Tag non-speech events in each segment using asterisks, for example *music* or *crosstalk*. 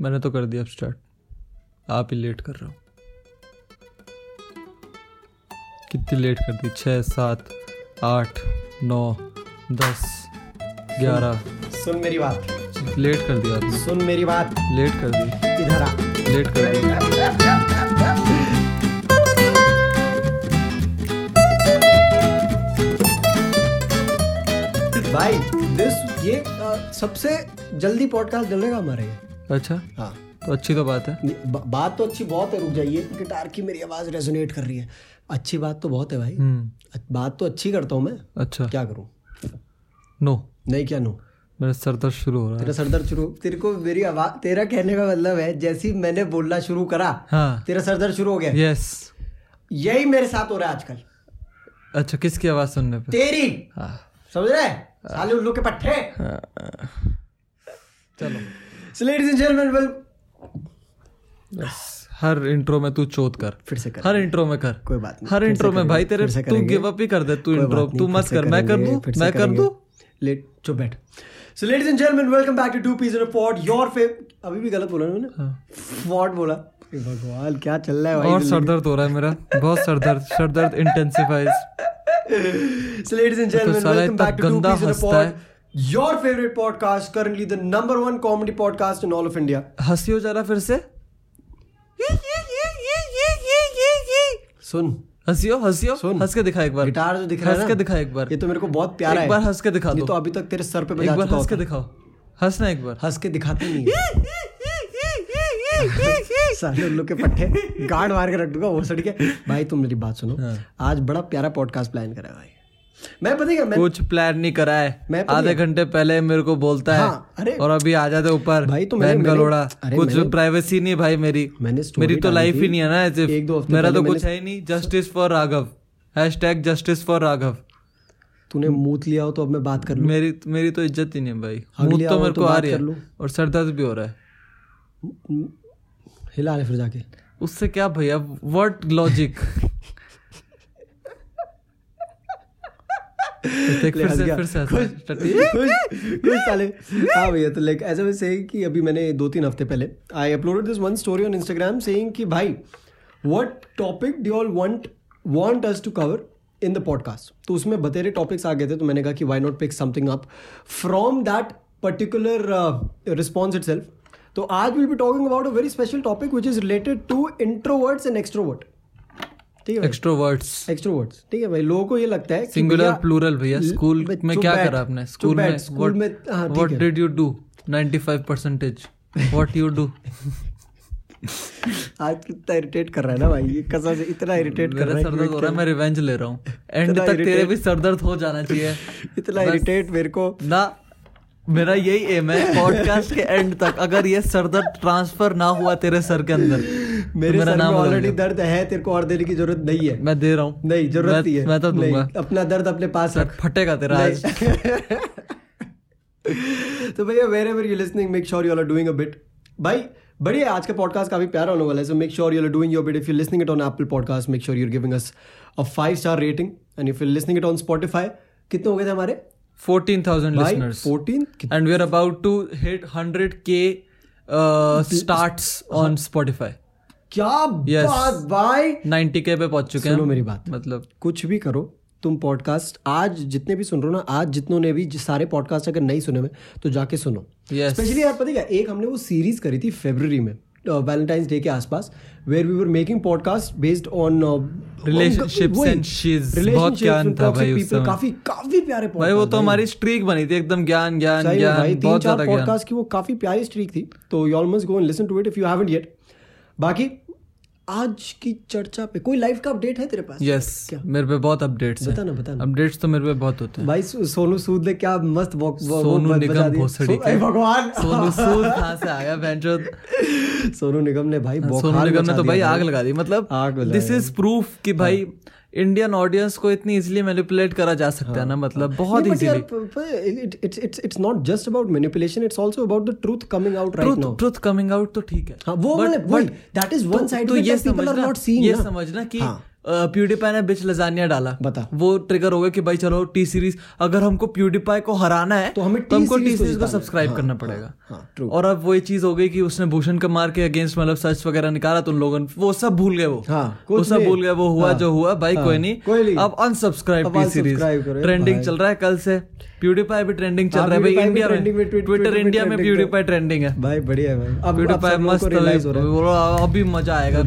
मैंने तो कर दिया अब स्टार्ट आप ही लेट कर रहा हूँ। कितनी लेट कर दी? छः सात आठ नौ दस ग्यारह। सुन मेरी बात। लेट कर दिया आपने। सुन मेरी बात। लेट कर दी। इधर आ। लेट कर दी। भाई दिस ये अ, सबसे जल्दी पॉडकास्ट डलेगा हमारे। अच्छा? हाँ। तो अच्छी तो बात है? ब- बात तो अच्छी बहुत है रुक जाइए। गिटार की मेरी आवाज़ रेजोनेट कर रही है। अच्छी बात तो बहुत है भाई। हम्म। बात तो अच्छी करता हूँ मैं। अच्छा। क्या करूँ? नो नहीं क्या नो मेरा सर दर्द शुरू हो रहा है। तेरा है सरदर्द शुरू तेरे को मेरी आवाज़ तेरा कहने का मतलब है जैसे ही मैंने बोलना शुरू करा हाँ। तेरा सरदर्द शुरू हो गया। यस यही मेरे साथ हो रहा है आजकल। अच्छा किसकी आवाज़ सुनने पे? तेरी। हाँ। समझ रहे? साले उल्लू के पट्टे चलो। So ladies and gentlemen, well, बस हर इंट्रो में तू चोत कर। फिर से कर हर इंट्रो में कर। कोई बात नहीं हर इंट्रो में भाई तेरे तू गिव अप ही कर दे तू इंट्रो तू मत कर। मैं कर दूँ मैं कर दूँ? लेट चुप बैठ। So ladies and gentleman welcome back to to piece in a pod your fav अभी भी गलत बोला मैंने? हाँ। पॉड बोला। हे भगवान क्या चल रहा है भाई और सर दर्द हो रहा है मेरा। बहुत सर दर्द सर दर्द intensifies *laughs* So ladies and gentlemen, तो साला welcome इतना back to Two गंदा Your favorite podcast, currently the number one comedy podcast in all of India. हँसी हो जा रहा फिर से? सुन। हंसियो हंसियो सुन। हंस के दिखा एक बार। गिटार जो दिख रहा है हंस ना के दिखा एक बार। ये तो मेरे को बहुत प्यारा एक है। बार हंस के दिखा ये दो। तो अभी तक तेरे सर पे एक बार चुका हंस के होता दिखाओ। हंसना एक बार। हंस के दिखाते नहीं है। *laughs* साले उल्लू के पट्टे गार्ड मार के रख दूँगा वो सड़ के। भाई तुम मेरी बात सुनो। हाँ। आज बड़ा प्यारा पॉडकास्ट प्लान करा है भाई। मैं पता क्या मैं कुछ प्लान नहीं करा है। मैं आधे घंटे पहले मेरे को बोलता है हाँ, अरे- और अभी आ जाते ऊपर भाई तो मैंने- बहन का लोड़ा कुछ प्राइवेसी नहीं भाई मेरी। मैंने मेरी तो लाइफ ही नहीं है ना ऐसे। एक दो मेरा तो कुछ है ही नहीं। Justice for Raghav hash justice for Raghav तूने मूत लिया हो तो अब मैं बात कर लूँ। मेरी मेरी तो इज़्ज़त ही नहीं है भाई। मुँह तो मेरे तो को आ रही है। और सर दर्द भी हो रहा है। हिला ले फिर जाके। उससे क्या भैया व्हाट लॉजिक देख फिर से फिर से साले। हाँ भैया तो लाइक ऐसा वैसे कि अभी मैंने दो तीन हफ़्ते पहले I uploaded this one story on Instagram saying कि भाई what topic do all want want us to cover in the podcast तो उसमें बतेरे टॉपिक्स आ गए थे तो मैंने कहा कि why not pick something up from that particular response itself तो आज will be talking about a very special topic which is related to introverts and extrovert ठीक है एक्सट्रोवर्ट्स एक्सट्रोवर्ट्स ठीक है भाई लोगों को ये लगता है सिंगुलर प्लूरल भैया स्कूल में क्या करा आपने? स्कूल में स्कूल में हाँ what did you do 95 percentage what you do आज कितना इरिटेट कर रहा है ना भाई ये कसम से इतना इरिटेट कर रहा सर दर्द हो रहा है मैं रिवेंज ले रहा हूँ। एंड तक तेरे भी सर दर्द हो जाना चाहिए। *laughs* इतना इरिटेट मेरे को। ना मेरा यही एम है पॉडकास्ट के एंड तक अगर ये सर दर्द ट्रांसफ़र ना हुआ तेरे सर के अंदर तो मेरे मेरा सर नाम ऑलरेडी दर्द है तेरे को और देने की ज़रूरत नहीं है। मैं दे रहा हूँ। नहीं ज़रूरत नहीं है। मैं तो दूँगा। अपना दर्द अपने पास रख। फटेगा तेरा आज। *laughs* तो भैया wherever you listening make sure you are doing a bit भाई बढ़िया आज का पॉडकास्ट काफ़ी प्यारा होने वाला है so make sure you are doing your bit if you listening it on Apple podcast make sure you are giving us a five star rating and if you listening it on Spotify कितने हो गए थे हमारे? 14000 भाई listeners. 14 and we're about to hit 100k uh, starts on Spotify. क्या Yes. बात भाई? 90k पे पहुँच चुके हैं सुनो मेरी बात। मतलब। कुछ भी करो तुम पॉडकास्ट आज जितने भी सुन रहे हो ना आज जितनों ने भी सारे पॉडकास्ट अगर नहीं सुने में तो जाके सुनो। स्पेशली yes यार पता है क्या? एक हमने वो सीरीज़ करी थी फेब्रवरी में। वैलेंटाइंस डे के आसपास where we were making podcast based on relationships and. बहुत ज्ञान था भाई उस समय। काफ़ी काफ़ी प्यारे भाई वो तो हमारी स्ट्रीक बनी थी एकदम ज्ञान ज्ञान ज्ञान बहुत ज़्यादा ज्ञान पॉडकास्ट की वो काफ़ी प्यारी स्ट्रीक थी तो you all must go and listen to it if you haven't yet बाकी आज की चर्चा पे कोई लाइफ का अपडेट है तेरे पास? यस क्या? मेरे पे बहुत अपडेट्स बता हैं। ना बता ना अपडेट्स तो मेरे पे बहुत होते हैं। भाई सोनू सूद ने क्या मस्त वॉक सोनू निगम भोसड़ी सो, के। भगवान! सोनू सूद कहाँ से आया बेंचो *laughs* सोनू निगम ने भाई सोनू निगम ने तो भाई आग लगा दी। मतलब दिस इज़ प्रूफ कि भाई इंडियन ऑडियंस को इतनी इजीली मैनिपुलेट करा जा सकता है ना मतलब बहुत easily it's it's it's not just about manipulation it's also about the truth coming out right now truth coming out तो ठीक है। हाँ, वो मतलब वही, but that is तो- one side तो ये that people are समझना not seeing ये समझना कि हाँ। प्यूडीपाई ने बिच लजानिया डाला। बता। वो ट्रिगर हो गया कि भाई चलो टी सीरीज़ अगर हमको प्यूडीपाई को हराना है तो हमें हमको टी सीरीज़ को सब्सक्राइब हाँ, करना हाँ, पड़ेगा। हाँ, true। और अब वही चीज़ हो गई कि उसने भूषण कमार के अगेंस्ट मतलब सर्च वगैरह निकाला तो उन लोगों ने वो सब भूल गए वो। हाँ, वो सब भूल गए वो हुआ हाँ, जो हुआ भाई हाँ, कोई नहीं। अब अनसब्सक्राइब टी सीरीज़ ट्रेंडिंग चल रहा है कल से। प्यूडीपाई भी ट्रेंडिंग चल हाँ, रहा है। भाई इंडिया में ट्विटर इंडिया में प्यूडीपाई ट्रेंडिंग है। भाई बढ़िया है भाई। प्यूडीपाई मस्त हो है। अभी मज़ा आएगा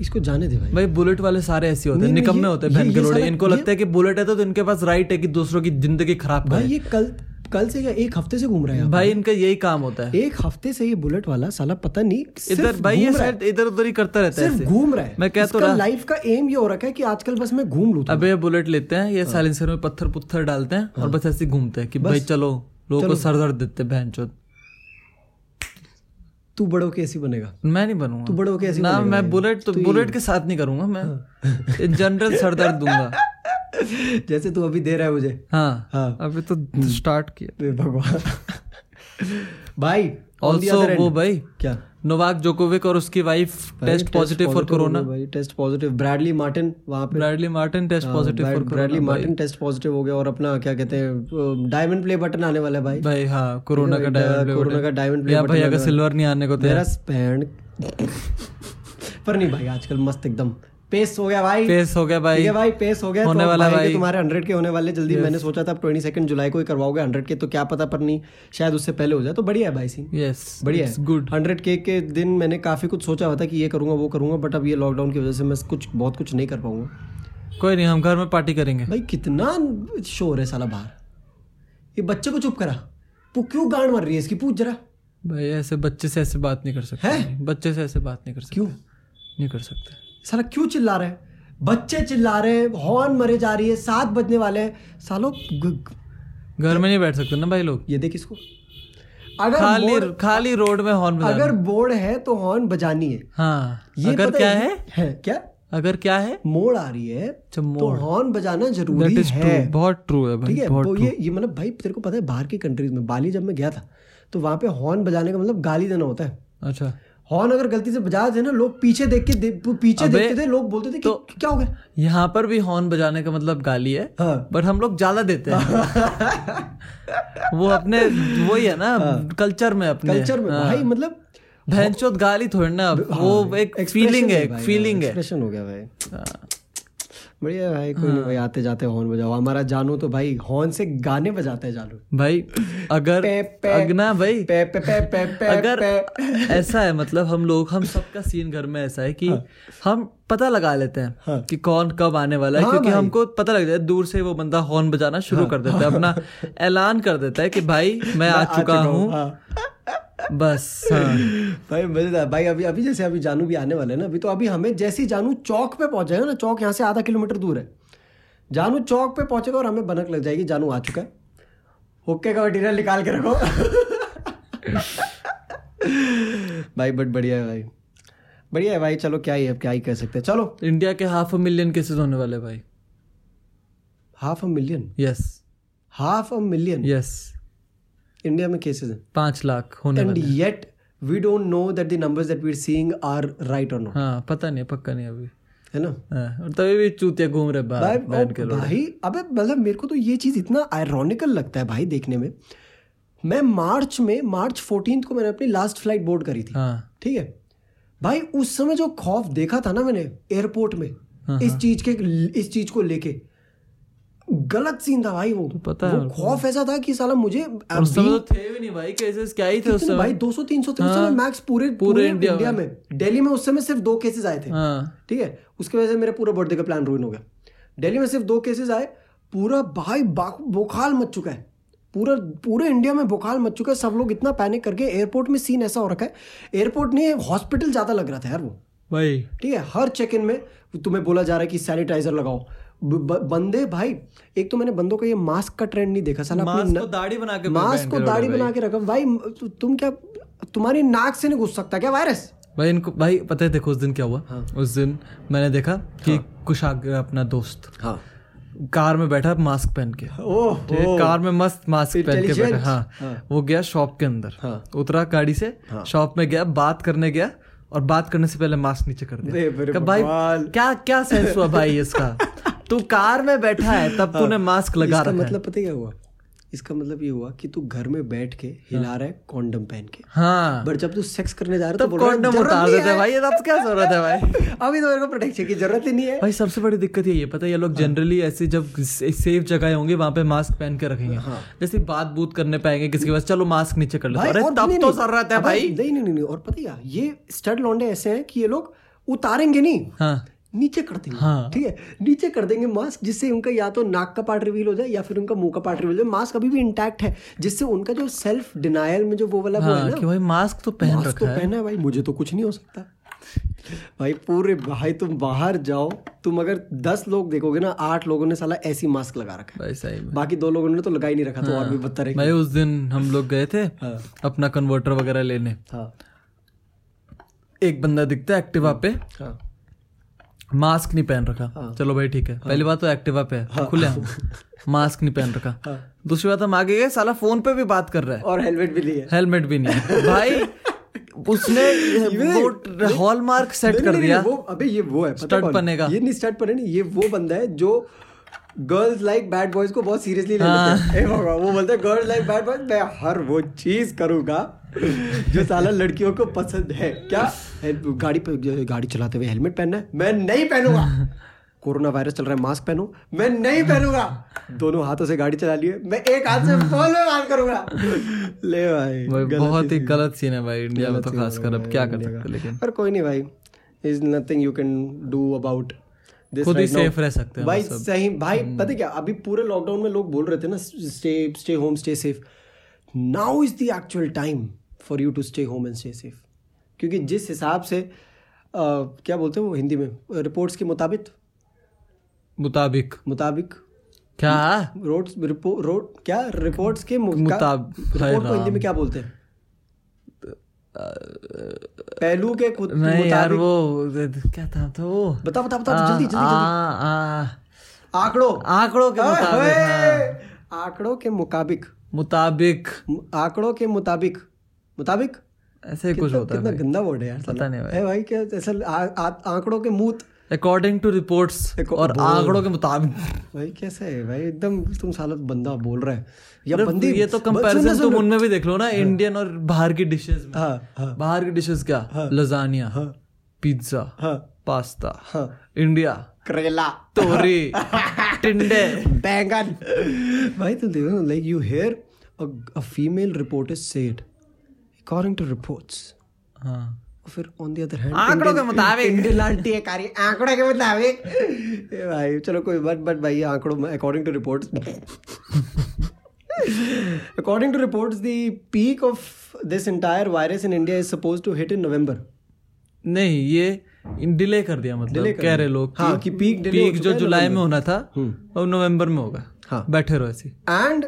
इसको जाने दे भाई। भाई बुलेट वाले सारे ऐसे होते हैं निकम्मे होते हैं बहन के लोड़े। इनको लगता है कि बुलेट है तो इनके पास राइट है कि दूसरों की ज़िंदगी खराब भाई ये कल कल से क्या एक हफ़्ते से घूम रहे हैं भाई इनका यही काम होता है। एक हफ़्ते से ये बुलेट वाला साला पता नहीं इधर भाई ये है। शायद इधर उधर ही करता रहता है सिर्फ़ घूम रहा है। मैं कह तो इसका रहा लाइफ का एम ये हो रखा है कि आजकल बस मैं घूम लूँ अबे ये बुलेट लेते हैं ये हाँ। साइलेंसर में पत्थर पुत्थर डालते हैं और बस ऐसे घूमते हैं कि भाई चलो लोगों को सर दर्द देते हैं बहन तू बड़ो के ऐसी बनेगा। मैं नहीं बनूँगा। तू बड़ो के ऐसी ना मैं बुलेट तो बुलेट के साथ नहीं करूँगा मैं इन जनरल सर दर्द दूँगा। *laughs* जैसे तू अभी दे रहा है मुझे। हाँ हाँ। अभी तो स्टार्ट किया। हे भगवान। भाई ऑल्सो वो भाई क्या? नोवाक जोकोविक और उसकी wife test positive for corona भाई टेस्ट पॉजिटिव ब्रैडली मार्टिन वहाँ पे Bradley Martin test positive for Bradley Martin test positive हो गया और अपना क्या कहते हैं डायमंड प्ले बटन आने वाला है भाई। भाई हाँ कोरोना का डायमंड कोरोना का डायमंड प्ले बटन भाई अगर सिल्वर नहीं आने को तो मेरा स्पैंड *laughs* पर नहीं भाई आजकल मस्त एकदम। पेस हो गया भाई। पेस हो गया भाई। ठीक है भाई पेस हो गया। होने तो वाला भाई के भाई। तुम्हारे हंड्रेड के होने वाले जल्दी मैंने सोचा था ट्वेंटी सेकंड जुलाई को ही करवाओगे हंड्रेड के तो क्या पता पर नहीं शायद उससे पहले हो जाए। तो बढ़िया है भाई सीन यस बढ़िया है। गुड हंड्रेड के के दिन मैंने काफ़ी कुछ सोचा हुआ था कि ये करूँगा वो करूँगा बट अब ये लॉकडाउन की वजह से मैं कुछ बहुत कुछ नहीं कर पाऊँगा। कोई नहीं हम घर में पार्टी करेंगे। भाई कितना शोर है साला बाहर। ये बच्चे को चुप करा। वो क्यों गांड मार रही है इसकी? पूछ जरा। भाई ऐसे बच्चे से ऐसे बात नहीं कर सकते। बच्चे से ऐसे बात नहीं कर सकते। क्यों? नहीं कर सकते। साला क्यों चिल्ला रहे बच्चे चिल्ला रहे हैं हॉर्न मरे जा रही है सात बजने वाले हैं। सालो घर में नहीं बैठ सकते ना भाई लोग? ये देख इसको। अगर खाली खाली रोड में हॉर्न बजा अगर बोर्ड है तो हॉर्न बजानी है। हाँ ये अगर क्या है? है? क्या? अगर क्या है? मोड़ आ रही है अच्छा, तो हॉर्न बजाना ज़रूरी है। बहुत ट्रू है भाई ठीक है वो ये ये मतलब भाई तेरे को पता है बाहर की कंट्रीज़ में बाली जब मैं गया था तो वहाँ पे हॉर्न बजाने का मतलब गाली देना होता है। अच्छा। हॉर्न अगर गलती से बजा थे ना लोग पीछे देख के दे, पीछे देखते थे लोग बोलते थे कि तो- क्या हो गया? यहाँ पर भी हॉर्न बजाने का मतलब गाली है हाँ। बट हम लोग ज़्यादा देते हैं। *laughs* वो अपने वही है ना हाँ। कल्चर में अपने। कल्चर में हाँ। भाई मतलब भैंसोत गाली थोड़ी ना वो एक फीलिंग है फीलिंग है एक्सप्रेशन हो गया भाई। बढ़िया भाई कोई नहीं भाई आते जाते हॉर्न बजाओ। हमारा जानू तो भाई हॉर्न से गाने बजाता है जानू। भाई अगर पे, पे, अगना भाई। पे पे पे पे पे अगर पे। ऐसा है मतलब हम लोग हम सबका सीन घर में ऐसा है कि हम पता लगा लेते हैं हाँ। कि कौन कब आने वाला है हाँ क्योंकि हमको पता लग जाए दूर से वो बंदा हॉर्न बजाना शुरू हाँ। कर देता है अपना *laughs* ऐलान कर देता है कि भाई मैं आ चुका हूँ। हाँ। बस हाँ। भाई मज़ेदार भाई अभी अभी जैसे अभी जानू भी आने वाले हैं ना अभी तो अभी हमें जैसे ही जानू चौक पे पहुंचेगा ना चौक यहाँ से आधा किलोमीटर दूर है। जानू चौक पे पहुंचेगा और हमें बनक लग जाएगी जानू आ चुका है। हुक्के का मटीरियल निकाल के रखो। भाई बट बढ़िया है भाई। बढ़िया है भाई चलो क्या ही अब क्या ही कह सकते हैं। चलो। इंडिया के हाफ़ अ मिलियन केसेस होने वाले भाई। Half a million yes half a million yes India में केसेस हैं पाँच लाख होने and yet we don't know that the numbers that we are seeing are right और नॉट हाँ पता नहीं पक्का नहीं अभी। है ना? हाँ, और तभी भी चूतिया घूम रहे भाई बाहर बैठ के भाई अबे मतलब मेरे को तो ये चीज़ इतना आयरॉनिकल लगता है भाई देखने में। मैं मार्च में मार्च फोर्टीन को मैंने अपनी लास्ट फ़्लाइट बोर्ड करी थी। हाँ। ठीक है? भाई उस समय जो खौफ देखा था ना मैंने एयरपोर्ट में हाँ, इस चीज़ के इस चीज़ को लेके। गलत सीन था भाई वो। पता है खौफ ऐसा था कि साला मुझे उस समय तो थे भी नहीं भाई केसेस क्या ही थे उस समय? भाई 200 300 थे उस समय मैक्स पूरे पूरे इंडिया इंडिया में। दिल्ली में उस समय सिर्फ़ दो केसेस आए थे। हाँ। ठीक है? उसकी वजह से मेरे पूरा बर्थडे का प्लान रुइन हो गया। दिल्ली में सिर्फ़ दो केसेस आए पूरा भाई बुखार मच चुका है। पूरा पूरे इंडिया में बुखार मच चुका है। सब लोग इतना पैनिक करके एयरपोर्ट में सीन ऐसा हो रखा है। एयरपोर्ट नहीं हॉस्पिटल ज़्यादा लग रहा था यार वो। भाई। ठीक है? हर चेक इन में तुम्हें बोला जा रहा है कि सैनिटाइजर लगाओ। ब- बंदे भाई एक तो मैंने बंदों का ये मास्क का ट्रेंड नहीं देखा साला मास्क को दाढ़ी बना के मास्क को दाढ़ी बना के रखा। भाई तुम क्या तुम्हारी नाक से नहीं घुस सकता क्या वायरस भाई इनको भाई पता है देखो उस दिन क्या हुआ? हाँ। उस दिन मैंने देखा कि हाँ। कुशाग्र अपना दोस्त हाँ। कार में बैठा मास्क पहन के। ओह कार में मस्त मास्क पहन के बैठा। हाँ। हाँ। वो गया शॉप के अंदर। हाँ। उतरा गाड़ी से हाँ, शॉप में गया बात करने गया और बात करने से पहले मास्क नीचे कर दिया। भाई क्या क्या सेंस हुआ भाई इसका? *laughs* तू कार में बैठा है तब तूने मास्क लगा हाँ। रखा मतलब पता क्या हुआ? इसका मतलब ये हुआ कि तू घर में बैठ के हिला रहा है कॉन्डम पहन के। हाँ। बट जब तू सेक्स करने जा रहा है तो कॉन्डम उतार देते है। भाई ये तब क्या ज़रूरत है भाई? *laughs* अभी तो मेरे को प्रोटेक्शन की ज़रूरत ही नहीं है। भाई सबसे बड़ी दिक्कत ये है पता है ये लोग हाँ। जनरली ऐसे जब सेफ़ जगह होंगे वहाँ पे मास्क पहन के रखेंगे। जैसे बात बूत करने पाएँगे किसी के पास चलो मास्क नीचे कर लो हाँ। भाई, अरे तब तो रहता है भाई। नहीं नहीं नहीं नहीं, और पता ये स्टड लौंडे ऐसे हैं कि ये लोग उतारेंगे नहीं। हाँ। नीचे कर देंगे हाँ। ठीक है? नीचे कर देंगे मास्क जिससे उनका या तो नाक का पार्ट रिवील हो जाए या फिर उनका मुँह का पार्ट रिवील हो जाए। मास्क अभी भी इंटैक्ट है जिससे उनका जो सेल्फ डिनायल में जो वो वाला वो है हाँ ना कि भाई मास्क तो पहन मास्क तो है। पहना है भाई मुझे तो कुछ नहीं हो सकता। भाई पूरे भाई तुम बाहर जाओ तुम अगर दस लोग देखोगे ना आठ लोगों ने साला ऐसी मास्क लगा रखा भाई सही बाकी दो लोगों ने तो लगा ही नहीं रखा तो और भी बदतर है भाई उस दिन हम लोग गए थे हाँ। अपना कन्वर्टर वगैरह लेने। हाँ। एक बंदा दिखता है एक्टिवा पे। हाँ। मास्क नहीं पहन रखा हाँ। चलो भाई ठीक है हाँ। पहली बात तो एक्टिवा पे है खुले हम मास्क नहीं पहन रखा हाँ। दूसरी बात हम आगे गए साला फ़ोन पे भी बात कर रहा है और हेलमेट भी लिए हेलमेट भी नहीं है भाई उसने *laughs* वो हॉलमार्क सेट कर दिया वो अबे ये वो है कौन? बनेगा। ये नहीं स्टड बने नहीं ये वो बंदा है जो गर्ल्स लाइक बैड बॉयज़ को बहुत सीरियसली ले हाँ। लेते हैं *laughs* वो बोलते हैं गर्ल्स लाइक बैड बॉयज़ मैं हर वो चीज़ करूँगा जो साला लड़कियों को पसंद है। क्या? गाड़ी पे गाड़ी चलाते हुए हेलमेट पहनना है? मैं नहीं पहनूँगा। कोरोना वायरस चल रहा है मास्क पहनो। मैं नहीं पहनूँगा। दोनों हाथों से गाड़ी चला लिए। मैं एक हाथ से फ़ोन में बात करूँगा। ले भाई भाई बहुत ही गलत सीन है भाई इंडिया में तो गलत खास कर अब क्या कर सकते लेकिन पर कोई नहीं भाई is nothing you can do about खुद ही safe रह सकते हैं भाई सही भाई हम्म। पता है क्या? अभी पूरे लॉकडाउन में लोग बोल रहे थे ना stay stay home stay safe now is the actual time for you to stay home and stay safe क्योंकि जिस हिसाब से अ, क्या बोलते हैं वो हिंदी में? रिपोर्ट्स के मुताबिक? मुताबिक। मुताबिक। क्या? रोड रिपोर्ट रोड क्या? रिपोर्ट्स के मु- क्या- मुताब- रिपोर्ट को हिंदी में क्या बोलते हैं? पहलू के खुद नहीं यार मुताबिक। वो क्या था तो? वो बता बता बता जल्दी जल्दी जल्दी। आंकड़ों। आंकड़ों के मुताबिक हाँ। आंकड़ों के मुताबिक। मुताबिक। आंकड़ों के मुताबिक। मुताबिक? ऐसे ही कुछ होता है कितना गंदा वर्ड है यार पता नहीं भाई। भाई क्या ऐसा आंकड़ों के मूत अकॉर्डिंग टू रिपोर्ट्स और आंकड़ों के मुताबिक। भाई कैसे? है भाई एकदम तुम साला बंदा बोल रहा है। या बंदी ये तो कंपैरिजन तुम उनमें भी देख लो ना इंडियन और बाहर की डिशेस में। हाँ हाँ। बाहर की डिशेस क्या? लजानिया पिज्जा हाँ। पास्ता हाँ। इंडिया करेला तोरी *laughs* टिंडे। बैंगन। भाई तुम देखो like you hear a female reporter said according to reports हाँ फिर ऑन द अदर हैंड आंकड़ों के मुताबिक। इंडियन आंटी है कारी आंकड़ों के मुताबिक। भाई चलो कोई बट बट भाई आंकड़ों में according to reports according to reports the peak of this entire virus in India is suppose to hit in November नहीं ये डिले कर दिया मतलब कह रहे लोग हाँ, कि पीक चुका जो जुलाई में होना था वो नवंबर में होगा। हाँ। बैठे रहो ऐसे। And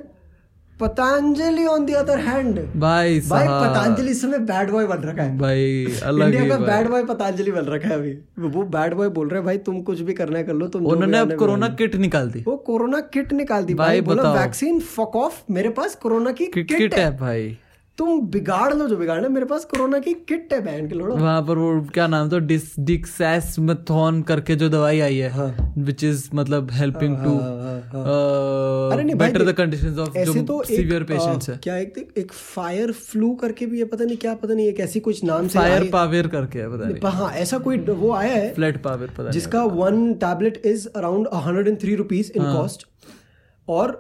Patanjali on the other hand भाई भाई पतंजलि इस समय बैड बॉय बन रखा है। भाई अलग इंडिया का बैड बॉय पतंजलि बन रखा है अभी। वो बैड बॉय बोल रहे हैं भाई तुम कुछ भी करना है कर लो तुम उन्होंने अब कोरोना किट निकाल दी। वो कोरोना किट निकाल दी भाई भाई। बोला वैक्सीन फक ऑफ़ मेरे पास कोरोना की किट है। भाई। तुम बिगाड़ लो जो बिगाड़ना है, मेरे पास कोरोना की किट है बहन के लोड़ो। वहाँ पर वो क्या नाम था डिस डिक्सैसमेथोन करके जो दवाई आई है हाँ। विच इज़ मतलब हेल्पिंग टू अरे नहीं बेटर द कंडीशंस ऑफ़ जो तो सीवियर पेशेंट्स है क्या एक एक फायर फ्लू करके भी है पता नहीं क्या पता नहीं एक ऐसी कुछ नाम से फायर पावेर करके है पता नहीं। हाँ ऐसा कोई वो आया है फ्लैट पावेर पता नहीं जिसका one tablet is around hundred and three rupees in cost और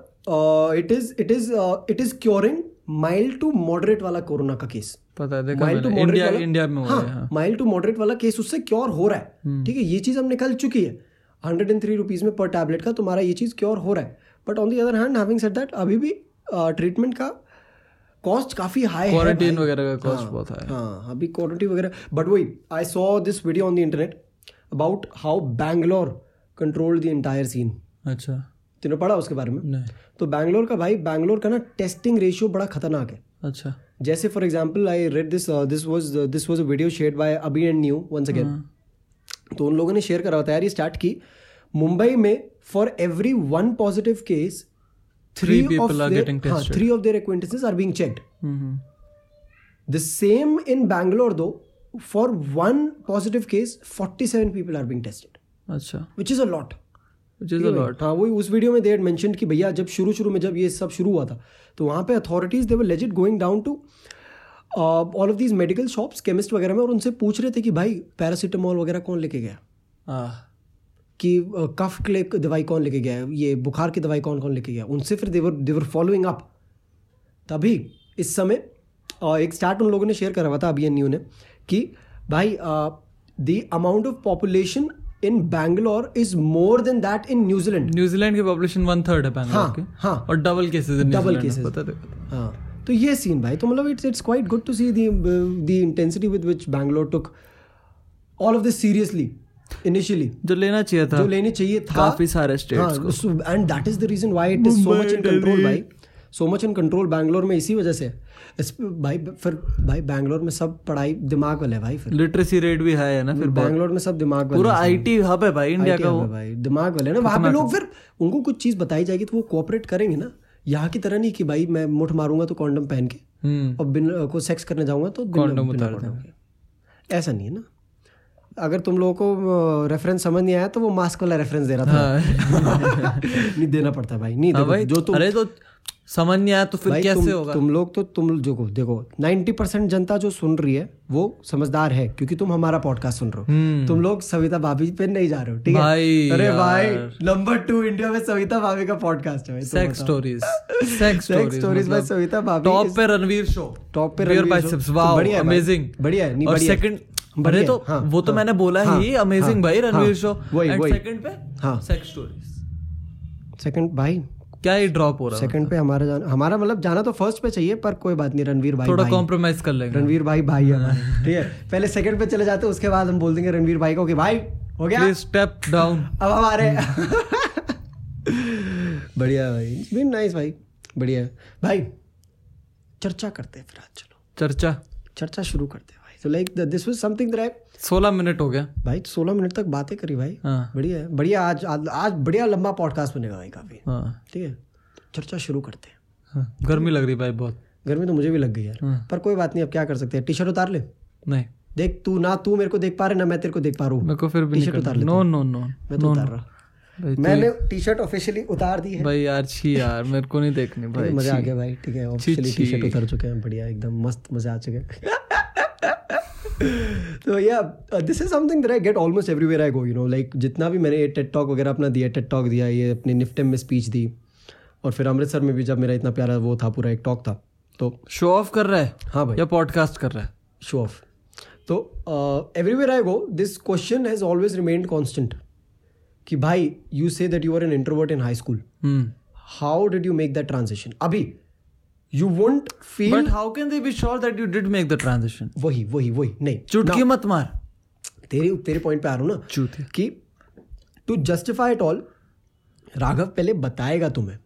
it is it is it is curing mild to moderate वाला कोरोना का केस। पता है देखा माइल्ड टू मॉडरेट इंडिया में हाँ। हाँ माइल्ड टू मॉडरेट वाला केस उससे क्योर हो रहा हम्म। है ठीक है ये चीज़ अब निकल चुकी है। हंड्रेड एंड थ्री रुपीज़ में पर टैबलेट का तुम्हारा ये चीज़ क्योर हो रहा है। But on the other hand having said that अभी भी ट्रीटमेंट का कॉस्ट काफ़ी हाई है क्वारंटीन वगैरह का कॉस्ट हाँ, बहुत है। हाँ अभी क्वारंटीन वगैरह। बट वही I saw this video on the internet about how Bangalore control the entire scene अच्छा। तूने पढ़ा उसके बारे में? नहीं। तो बैंगलोर का भाई बैंगलोर का ना टेस्टिंग रेशियो बड़ा खतरनाक है। अच्छा। जैसे for example I read this this was this was a video share by Abhi and Niyu once again तो उन लोगों ने शेयर करा था यार स्टार्ट की। मुंबई में for every one positive case three of. Three of their acquaintances are being checked hmm the same in Bangalore though for one positive case 47 people are being tested अच्छा। विच इज़ अ लॉट हाँ वही उस video में they mention कि भैया जब शुरू शुरू में जब ये सब शुरू हुआ था तो वहाँ पे authorities they were legit going down to all of these medical shops chemist वगैरह में और उनसे पूछ रहे थे कि भाई पैरासीटामोल वगैरह कौन लेके गया? हाँ। कि कफ के लिए दवाई कौन लेके गया? ये बुखार की दवाई कौन कौन लेके गया? उनसे फिर देवर देवर फॉलोइंग अप तभी इस समय अ, एक स्टार्ट उन लोगों ने शेयर करा हुआ था अभी न्यू ने कि भाई the amount of population in Bangalore is more than that in New Zealand New Zealand की पॉपुलेशन वन थर्ड है बैंगलोर हाँ, की हाँ। और डबल केसेस Double cases. पता है? हाँ. तो ये सीन भाई तो मतलब it's it's quite good to see the intensity with which Bangalore took all of this seriously initially जो लेना चाहिए था। जो लेनी चाहिए था। काफ़ी सारे states को। And that is the reason why it is so much in control भाई। So much in control Bangalore में इसी वजह से। भाई फिर भाई बैंगलोर में सब पढ़ाई दिमाग वाले भाई फिर। लिटरेसी रेट भी हाई है ना फिर बैंगलोर में सब दिमाग वाले पूरा आईटी हब है भाई इंडिया का वो। भाई दिमाग वाले ना। वहाँ पे लोग फिर उनको कुछ चीज़ बताई जाएगी तो वो कोऑपरेट करेंगे ना। यहाँ की तरह नहीं कि भाई मैं मुठ मारूँगा तो कॉन्डम पहन के हम्म। और बिन को सेक्स करने जाऊँगा तो उतार ऐसा नहीं है ना। अगर तुम लोगों को रेफरेंस समझ नहीं आया तो वो मास्क वाला रेफरेंस दे रहा था। *laughs* नहीं देना पड़ता भाई नहीं हाँ भाई जो तुम अरे तो समझ नहीं आया तो फिर कैसे तुम, होगा? तुम लोग तो तुम जो देखो 90 परसेंट जनता जो सुन रही है वो समझदार है क्योंकि तुम हमारा पॉडकास्ट सुन रहे हो। हम्म। तुम लोग सविता भाभी पे नहीं जा रहे हो ठीक है? अरे भाई नंबर टू इंडिया में सविता भाभी का पॉडकास्ट है sex stories sex stories by Savita Bhabhi top पे रणवीर शो टॉप पे रणवीर शो। वाओ बढ़िया अमेजिंग बढ़िया है, नहीं, और बढ़िया। सेकंड अरे तो हाँ, वो तो हाँ, मैंने बोला हाँ, ही अमेजिंग हाँ, भाई रणवीर हाँ, शो एंड। सेकंड पे हाँ। सेक्स स्टोरीज सेकंड भाई क्या ही ड्रॉप हो रहा है? सेकंड पे हमारा जाना हमारा मतलब जाना तो फ़र्स्ट पे चाहिए पर कोई बात नहीं रणवीर भाई थोड़ा कॉम्प्रोमाइज कर लेंगे। रणवीर भाई भाई है *laughs* ठीक है? पहले सेकंड पे चले जाते हैं, उसके बाद हम बोल देंगे रणवीर भाई को कि भाई हो गया? प्लीज़ स्टेप डाउन अब हमारे *laughs* बढ़िया भाई। इट्स बीन नाइस भाई। बढ़िया भाई चर्चा करते हैं फिर आज चलो। चर्चा? चर्चा शुरू करते हैं। तो like this was something that सोलह मिनट हो गया। भाई सोलह मिनट तक बातें करी भाई। हाँ। बढ़िया है बढ़िया आज आज आज बढ़िया लंबा पॉडकास्ट बनेगा भाई काफ़ी। हाँ। ठीक है? चर्चा शुरू करते हैं। हाँ, गर्मी लग रही भाई बहुत। गर्मी तो मुझे भी लग गई यार। हाँ। पर कोई बात नहीं अब क्या कर सकते हैं? टी शर्ट उतार ले। नहीं। देख तू ना तू मेरे को देख पा रहे ना मैं तेरे को देख पा रहा हूँ। मेरे को फिर भी नहीं टी-शर्ट उतार नो नो नो मैं तो उतार रहा। भाई मैंने टी शर्ट ऑफिशियली उतार दी है। भाई यार छी यार मेरे को नहीं देखनी भाई मज़ा आ गया भाई ठीक है ऑफिशियली टी शर्ट। उतर चुके हैं बढ़िया एकदम मस्त मज़ा आ चुके हैं। *laughs* तो या this is something that I get almost everywhere I go you know like जितना भी मैंने ये टेट टॉक वगैरह अपना दिया टेट टॉक दिया ये अपने निफ्टेम में स्पीच दी और फिर अमृतसर में भी जब मेरा इतना प्यारा वो था पूरा एक टॉक था तो शो ऑफ़ कर रहा है? हाँ भाई। या पॉडकास्ट कर रहा है? शो ऑफ़ तो everywhere I go this question has always remained constant कि भाई you say that you are an introvert in high school how did you make that transaction अभी you won't feel but how can they be sure that you did make the transition वही वही वही नहीं। चुटकी मत मार। तेरे तेरे पॉइंट पे आ रहा हूँ ना चूतिया। कि to justify it all Raghav पहले बताएगा तुम्हें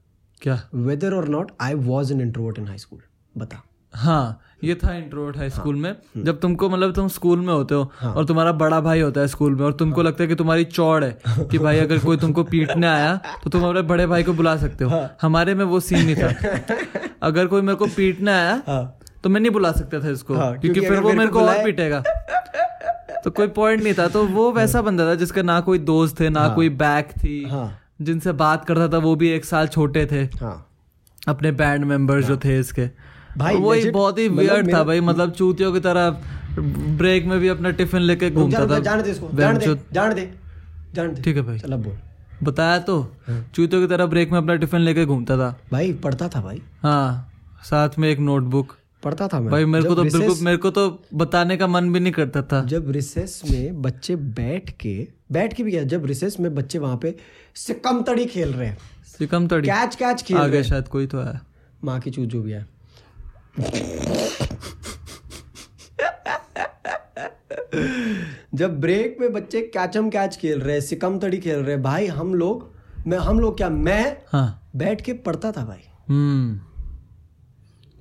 क्या? वेदर और not I was an introvert in high school बता। हाँ ये था इंट्रोवर्ट हाई स्कूल में। जब तुमको मतलब तुम स्कूल में होते हो हाँ। और तुम्हारा बड़ा भाई होता है स्कूल में और तुमको लगता है कि तुम्हारी चौड़ है कि भाई अगर कोई तुमको पीटने आया तो तुम अपने बड़े भाई को बुला सकते हो। हाँ। हमारे में वो सीन नहीं था। *laughs* अगर कोई मेरे को पीटने आया हाँ। तो मैं नहीं बुला सकता था इसको हाँ, क्योंकि फिर वो मेरे को और पीटेगा। तो कोई पॉइंट नहीं था। तो वो वैसा बंदा था जिसका ना कोई दोस्त थे ना कोई बैक थी हाँ। जिनसे बात करता था वो भी एक साल छोटे थे। हाँ। अपने बैंड मेंबर्स जो थे इसके। भाई, वो ही बहुत ही मतलब वियर्ड था भाई मतलब चूतियों की तरह ब्रेक में भी अपना टिफ़िन लेके घूमता था। जान दे इसको जान दे जान दे जान दे। ठीक है भाई। चल बोल। बताया तो हाँ। चूतियों की तरह ब्रेक में अपना टिफ़िन लेके घूमता था। भाई पढ़ता था भाई। हाँ साथ में एक नोटबुक पढ़ता था मैं। भाई मेरे को तो बिल्कुल मेरे को तो बताने का मन भी नहीं करता था। जब रिसेस में बच्चे बैठ के बैठ के भी क्या जब रिसेस में बच्चे वहाँ पे सिकम तड़ी खेल रहे हैं। सिकम तड़ी कैच कैच खेल रहे आगे शायद कोई तो है। माँ की चूत जो भी है। *laughs* जब ब्रेक में बच्चे कैचम कैच खेल रहे हैं सिकम तड़ी खेल रहे हैं भाई हम लोग मैं हम लोग क्या मैं हाँ। बैठ के पढ़ता था भाई। हम्म।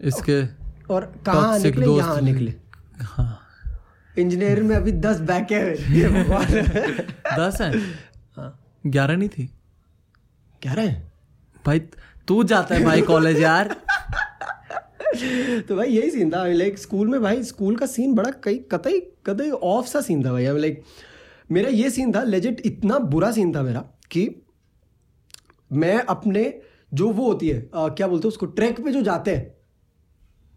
इसके और कहाँ निकले यहाँ निकले। हाँ। इंजीनियरिंग में अभी दस बैक है। *laughs* दस है? हाँ। ग्यारह नहीं थी। ग्यारह रहे भाई तू जाता है भाई कॉलेज यार। *laughs* *laughs* तो भाई यही सीन था। लाइक स्कूल में भाई स्कूल का सीन बड़ा कई कतई कतई ऑफ़ सा सीन था भाई। लाइक मेरा ये सीन था लेजिट इतना बुरा सीन था मेरा कि मैं अपने जो वो होती है आ, क्या बोलते हैं उसको ट्रैक पे जो जाते हैं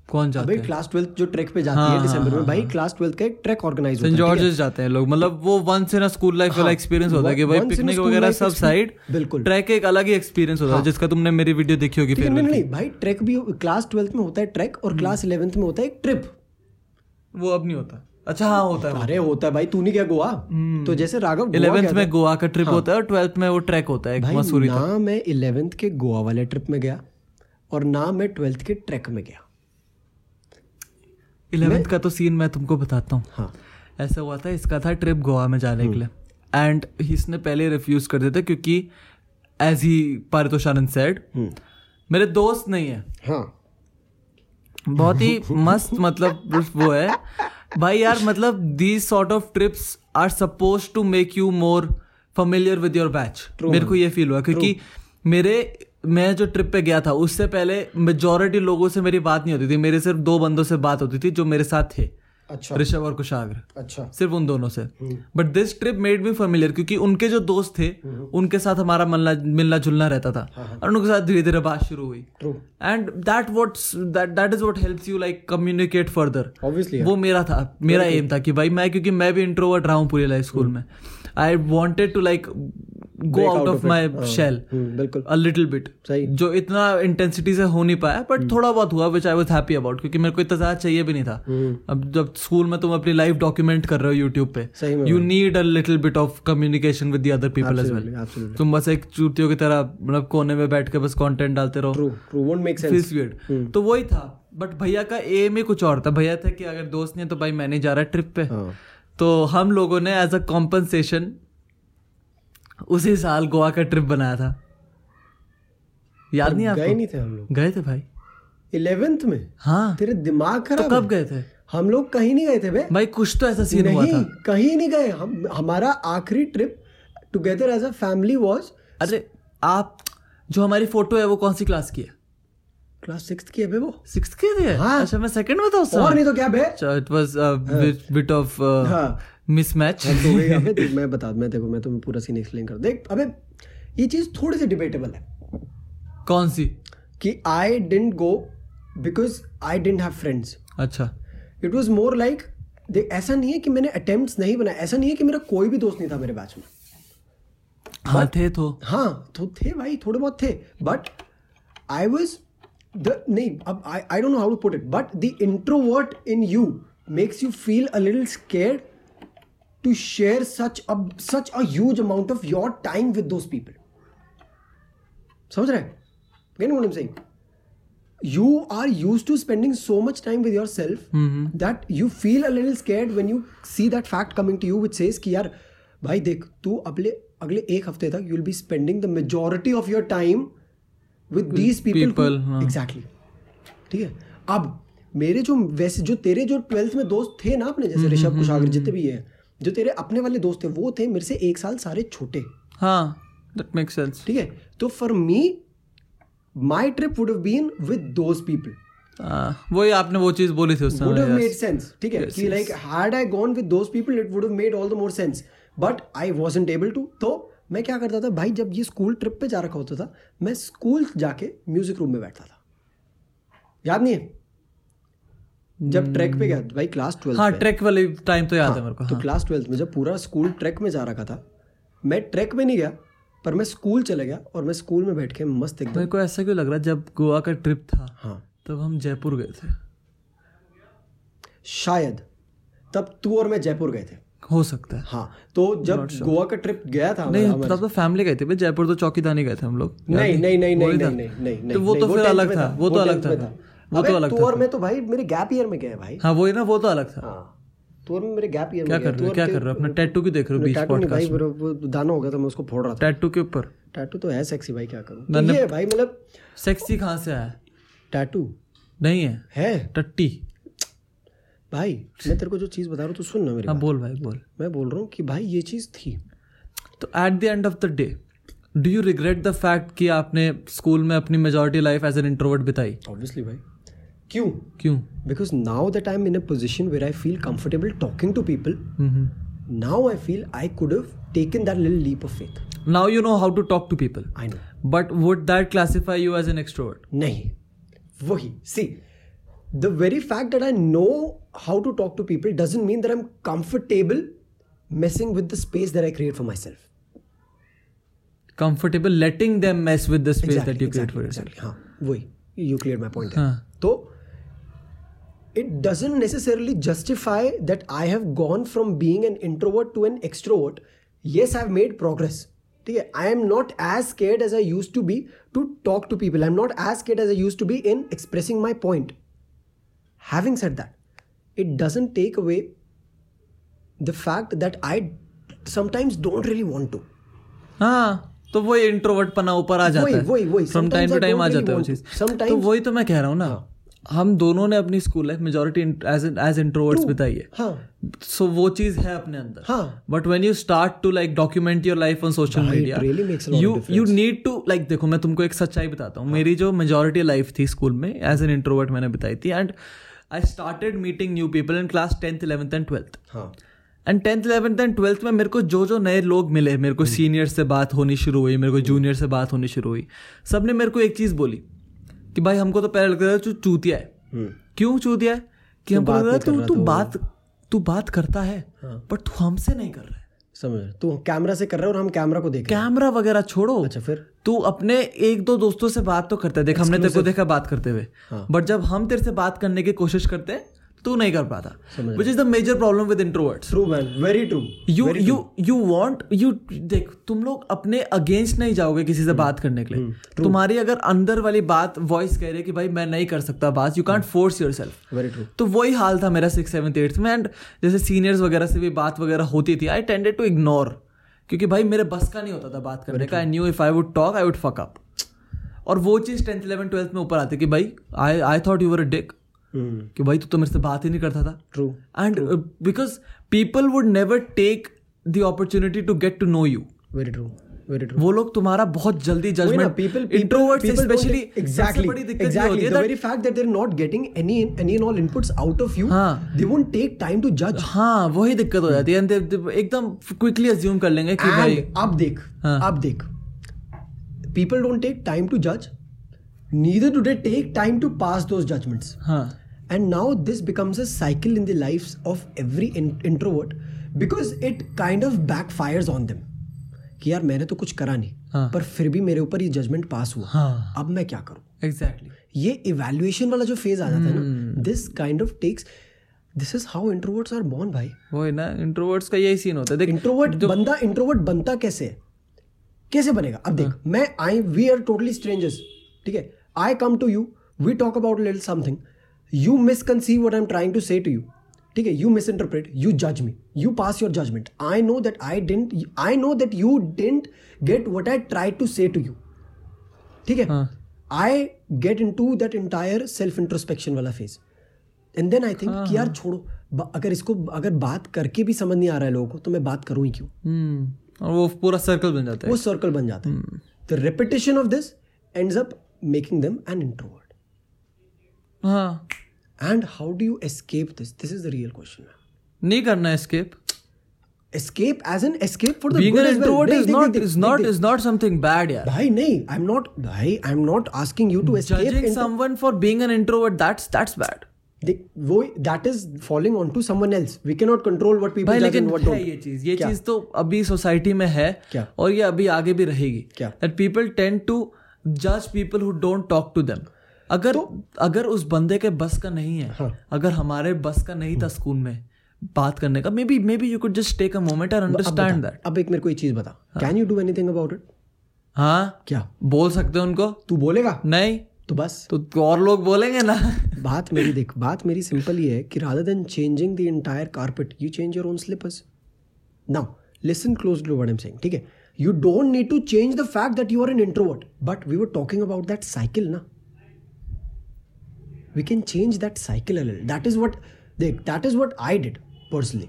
कौन जाते भाई हैं? क्लास ट्वेल्थ जो ट्रैक पे जाती हाँ, है दिसंबर हाँ, में हाँ, भाई क्लास ट्वेल्थ का एक ट्रैक ऑर्गेनाइज होता है है? जॉर्जेस जाते हैं लोग। मतलब वो once in a school life वाला हाँ, एक्सपीरियंस होता है कि भाई पिकनिक वगैरह सब साइड बिल्कुल। ट्रैक एक अलग ही एक्सपीरियंस होता है जिसका तुमने मेरी वीडियो देखी होगी फिर नहीं नहीं भाई ट्रैक भी क्लास ट्वेल्थ में होता है ट्रैक और क्लास इलेवेंथ में होता है एक ट्रिप वो अब नहीं होता। अच्छा हाँ होता है अरे होता है। भाई तू नहीं क्या गोवा? तो जैसे राघव इलेवेंथ में गोवा का ट्रिप होता है और ट्वेल्थ में वो ट्रैक होता है मसूरी ना मैं इलेवेंथ के गोवा वाले ट्रिप में गया और ना मैं ट्वेल्थ के ट्रैक में गया। इलेवेंथ का तो सीन मैं तुमको बताता हूँ। हाँ। ऐसा हुआ था इसका था ट्रिप गोवा में जाने के लिए। एंड इसने पहले रिफ्यूज कर दिया था क्योंकि एज ही पारितोषानंद सेड मेरे दोस्त नहीं है। हाँ। बहुत ही मस्त मतलब वो है। भाई यार मतलब these sort of trips are suppose to make you more familiar with your batch मेरे को ये फील हुआ क्योंकि मेरे मैं जो ट्रिप पे गया था उससे पहले मेजोरिटी लोगों से मेरी बात नहीं होती थी। मेरे सिर्फ़ दो बंदों से बात होती थी जो मेरे साथ थे। अच्छा। ऋषभ और कुशाग्र। अच्छा। सिर्फ़ उन दोनों से। But this trip made me familiar क्योंकि उनके जो दोस्त थे उनके साथ हमारा मिलना मिलना जुलना रहता था। और उनके साथ धीरे धीरे बात शुरू हुई। And that what that is what helps you like communicate further obviously वो मेरा था मेरा एम था कि भाई मैं क्योंकि मैं भी इंट्रोवर्ट रहा हूँ पूरी लाइफ स्कूल में। I wanted to like go out of my shell बिल्कुल। अ लिटिल बिट जो इतना इंटेंसिटी से हो नहीं पाया बट थोड़ा बहुत हुआ which I was happy about क्योंकि मेरे को इतना ज़्यादा चाहिए भी नहीं था। अब जब स्कूल में तुम अपनी लाइफ डॉक्यूमेंट कर रहे हो यूट्यूब पे you need a little bit of communication with other people as well तुम बस एक चूतियों की तरह मतलब कोने में बैठ के बस कॉन्टेंट डालते रहो। वियर्ड तो वही था बट भैया का एम ही कुछ और था। भैया था कि अगर दोस्त नहीं है तो भाई मैं नहीं जा रहा ट्रिप पे। हाँ। तो हम लोगों ने एज अ कॉम्पनसेशन उसी साल गोवा का ट्रिप बनाया था। याद नहीं आपको? गए नहीं थे हम लोग। गए थे भाई। इलेवेंथ में? हाँ। तेरे दिमाग खराब तो कब गए थे? हम लोग कहीं नहीं गए थे बे। भाई कुछ तो ऐसा सीन हुआ नहीं था। कहीं नहीं गए। हम हमारा आखिरी trip together as a family was अरे आप जो हमारी फ़ोटो है वो कौन सी क्लास की है? क्लास की है बे वो? सिक्स की थे हाँ। अच्छा मैं सेकंड में था उस और नहीं तो क्या बे? It was bit of. Mismatch अबे देख *laughs* मैं बता मैं देखो मैं तुम्हें पूरा सीन एक्सप्लेन कर देख अबे ये चीज़ थोड़ी सी डिबेटेबल है। कौन सी? कि I didn't go because I didn't have friends अच्छा। इट वाज मोर लाइक देख ऐसा नहीं है कि मैंने अटेम्प्ट्स नहीं बनाए ऐसा नहीं है कि मेरा कोई भी दोस्त नहीं था मेरे बैच में। हाँ थे तो। हाँ तो थे भाई थोड़े बहुत थे। बट आई वॉज़ द नहीं अब I I don't know how to put it but the introvert in you makes you feel a little scared to share such a such a huge amount of your time with those people समझ रहे what I am saying you are used to spending so much time with yourself mm-hmm. that you feel a little scared when you see that fact coming to you which says कि यार भाई देख तू अगले अगले एक हफ़्ते तक you'll be spending the majority of your time with these people people, हाँ। एग्जैक्टली ठीक है? अब मेरे जो वैसे जो तेरे जो ट्वेल्थ में दोस्त थे ना अपने जैसे ऋषभ कुशागर जितने भी है जो तेरे अपने वाले दोस्त थे वो थे मेरे से एक साल सारे छोटे। हाँ दैट सेंस ठीक है? तो for me my trip would have been with those people वही आपने वो चीज़ बोली थी उस would have समय made sense. ठीक है? कि like had I gone with those people it would have made all the more sense. But I wasn't able to तो मैं क्या करता था भाई जब ये स्कूल ट्रिप पे जा रखा होता था मैं स्कूल जाके म्यूज़िक रूम में बैठता था। याद नहीं है? जब ट्रैक पे गया भाई क्लास ट्वेल्थ हाँ ट्रैक वाले टाइम तो याद हाँ, है मेरे को तो क्लास ट्वेल्थ में जब पूरा स्कूल ट्रैक में जा रखा था मैं ट्रैक में नहीं गया पर मैं स्कूल चले गया और मैं स्कूल में बैठ के मस्त एकदम मेरे को ऐसा क्यों लग रहा है जब गोवा का ट्रिप था हाँ। तब हम जयपुर गए थे? शायद। तब तू और मैं जयपुर गए थे। हो सकता है। हाँ तो जब गोवा का ट्रिप गया था नहीं तब तो फैमिली गए थे भाई जयपुर तो चौकीदानी गए थे हम लोग। नहीं नहीं नहीं नहीं नहीं नहीं तो वो तो फिर अलग था वो तो अलग था। वो तो अलग था मैं तो भाई मेरे गैप ईयर में गए भाई। हाँ वही ना वो तो अलग था। हाँ तू मेरे गैप ईयर क्या कर रहे हो? क्या कर रहे हो? अपना टैटू क्यों देख रहे हो बीच नहीं पॉडकास्ट मेरा वो दाना हो गया था मैं उसको फोड़ रहा था। टैटू के ऊपर? टैटू तो है सेक्सी भाई क्या करूँ? तो ये भाई मतलब सेक्सी कहाँ से आया? टैटू नहीं है। है। टट्टी। भाई मैं तेरे को जो चीज़ बता रहा हूँ तो सुन ना मेरी हाँ बोल भाई बोल। मैं बोल रहा हूँ कि भाई ये चीज़ थी। तो at the end of the day do you regret the fact कि आपने स्कूल में अपनी majority life as an introvert बिताई? ऑब्वियसली भाई। क्यों? क्यों? That i'm in a position where i feel comfortable talking to people hmm now i feel i could have taken that little leap of faith. Now you know how to talk to people i know. But would that classify you as an extrovert nahi wahi see the very fact that I know how to talk to people doesn't mean that I'm comfortable messing with the space that I create for myself. Comfortable letting them mess with the space exactly, that you create for yourself. Exactly. Huh. you cleared my point there. So it doesn't necessarily justify that I have gone from being an introvert to an extrovert. Yes, I've made progress. I am not as scared as I used to be to talk to people. I'm not as scared as I used to be in expressing my point. Having said that, it doesn't take away the fact that I sometimes don't really want to. हाँ तो वही introvert पना ऊपर आ जाता वही- है। वही- वही. फ्रॉम टाइम टू टाइम आ जाता है वो चीज़। तो वही तो मैं कह रहा हूँ ना हम दोनों ने अपनी school life majority as introverts बिताई है। हाँ। सो वो चीज़ है अपने अंदर। हाँ। But when you start to like document your life on social media you you need to like देखो मैं तुमको एक सच्चाई बताता हूँ। मेरी जो मेजोरिटी लाइफ थी स्कूल में एज एन इंट्रोवर्ट मैंने बिताई थी। And I started meeting new people in class tenth eleventh and twelfth हाँ। And tenth eleventh and twelfth में मेरे को जो जो नए लोग मिले मेरे को सीनियर से बात होनी शुरू हुई मेरे को जूनियर से बात होनी शुरू हुई। सबने मेरे को एक चीज़ बोली कि भाई हमको तो पहले लगता था तू चूतिया है। हम्म। क्यों चूतिया है? कि हमको लग तू रहा तू तो- बात तू बात करता है हाँ। बट तू हमसे नहीं कर रहा है। समझ तू कैमरा से कर रहा है और हम कैमरा को देख कैमरा वगैरह छोड़ो। अच्छा फिर? तू अपने एक दो दोस्तों से बात तो करता है। देख हमने तेरे को देखा बात करते हुए। हाँ। बट जब हम तेरे से बात करने की कोशिश करते हैं तू नहीं कर पाता। Which is the major problem with introverts true man very true you you you want you देख तुम लोग अपने अगेंस्ट नहीं जाओगे किसी से बात करने के लिए। तुम्हारी अगर अंदर वाली बात वॉइस कह रही है कि भाई मैं नहीं कर सकता बात you can't force yourself very true तो वही हाल था मेरा सिक्स सेवन्थ एट्थ में। एंड जैसे सीनियर्स वगैरह से भी बात वगैरह होती थी आई टेंडेड टू इग्नोर क्योंकि भाई मेरे बस का नहीं होता था बात करने का। I knew if I would talk I would fuck up और वो चीज़ टेंथ इलेवन ट्वेल्थ में ऊपर आती कि भाई I I thought you were a dick कि भाई तू तो मेरे से बात ही नहीं करता था। True and because people would never take the opportunity to get to know you very true वो लोग तुम्हारा बहुत जल्दी judgment people introverts specially exactly exactly the very fact that they are not getting any any and all inputs out of you हाँ। They won't take time to जज हाँ वही दिक्कत हो जाती है। एंड एकदम क्विकली अज्यूम कर लेंगे कि भाई अब देख हाँ। अब देख। People don't take time to जज neither do they take time to pass those judgments हाँ। And now this becomes a cycle in the lives of every in- introvert because it kind of backfires on them. कि यार मैंने तो कुछ करा नहीं हाँ। पर फिर भी मेरे ऊपर ये जजमेंट पास हुआ। हाँ। अब मैं क्या करूँ? एग्जैक्टली ये इवैल्यूएशन वाला जो फ़ेज़ आ जाता है ना this kind of takes this is how introverts are born भाई। वही ना इंट्रोवर्ट्स का यही सीन होता है। देख इंट्रोवर्ट बंदा इंट्रोवर्ट बनता कैसे? है कैसे बनेगा? अब देख मैं I we are totally strangers ठीक है? I come to you we talk about little something you misconceive what I am trying to say to you ठीक है? यू मिस इंटरप्रेट यू जज me you pass your judgement I know that I don't I know that you don't get what I try to say to you ठीक है? I get into that entire self introspection वाला phase and then I think कि यार छोड़ो अगर इसको अगर बात करके भी समझ नहीं आ रहा है लोगों को तो मैं बात करूँ ही क्यों? हम्म और वो पूरा सर्कल बन जाता है। वो सर्कल बन जाता है। The repetition of this ends up making them an introvert हाँ। And how do you escape this this is the real question नहीं करना escape escape as an escape for the being an introvert is not is not is not something bad यार भाई नहीं am not भाई I am not asking you to judging escape someone for being an introvert that's that's bad. वो that is following on to someone else we can not control what भाई people जज लेकिन and what don't ये चीज़ ये चीज़ तो अभी society में है क्या? और ये अभी आगे भी रहेगी क्या? दैट पीपल टेंड टू जज people who don't talk to अगर अगर उस बंदे के बस का नहीं है हाँ। अगर हमारे बस का नहीं था स्कूल में बात करने का maybe maybe you could just take a moment and understand that अब एक मेरे को एक चीज़ बता। Can you do anything about it हाँ? क्या? बोल सकते हो उनको? तू बोलेगा? नहीं। तो बस। तो तो और लोग बोलेंगे ना। बात मेरी देख बात मेरी सिंपल ये है कि rather than changing the entire carpet you change your own slippers now listen close to what I am saying ठीक है? You don't need to change the fact that you are an introvert but we were talking about that cycle ना? We can change that cycle a little that is what देख that is what I did personally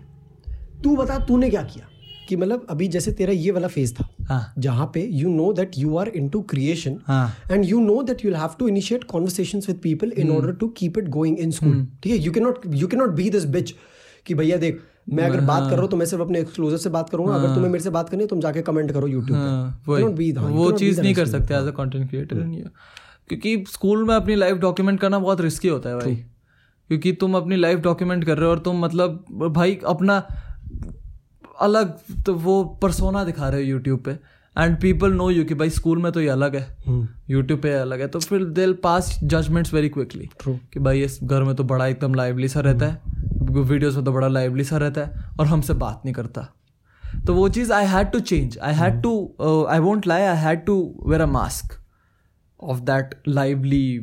तू बता तूने क्या किया? कि मतलब अभी जैसे तेरा ये वाला फ़ेज़ था हाँ। जहाँ पे you know that you are into creation हाँ। And you know that you'll have to initiate conversations with people in Hmm. order to keep it going in school. ठीक है? You cannot you cannot be this bitch कि भैया देख मैं अगर बात कर रहा हूँ तो मैं सिर्फ़ अपने एक्सक्लूसिव से बात करूँगा। अगर तुम्हें मेरे से बात करनी है तुम जाके कमेंट करो यूट्यूब पे। हाँ, that. वो चीज़ नहीं कर सकते एज अ कंटेंट क्रिएटर क्योंकि स्कूल में अपनी लाइफ डॉक्यूमेंट करना बहुत रिस्की होता है भाई। क्योंकि तुम अपनी लाइफ डॉक्यूमेंट कर रहे हो और तुम मतलब भाई अपना अलग तो वो परसोना दिखा रहे हो यूट्यूब पे। एंड पीपल नो यू कि भाई स्कूल में तो ये अलग है। यूट्यूब पे अलग है। तो फिर they pass judgements very quickly कि भाई इस घर में तो बड़ा एकदम लाइवली सा रहता है। वीडियोस में तो बड़ा लाइवली सा रहता है और हमसे बात नहीं करता। तो वो चीज़ I had to change I had to I won't lie I had to wear a mask of that lively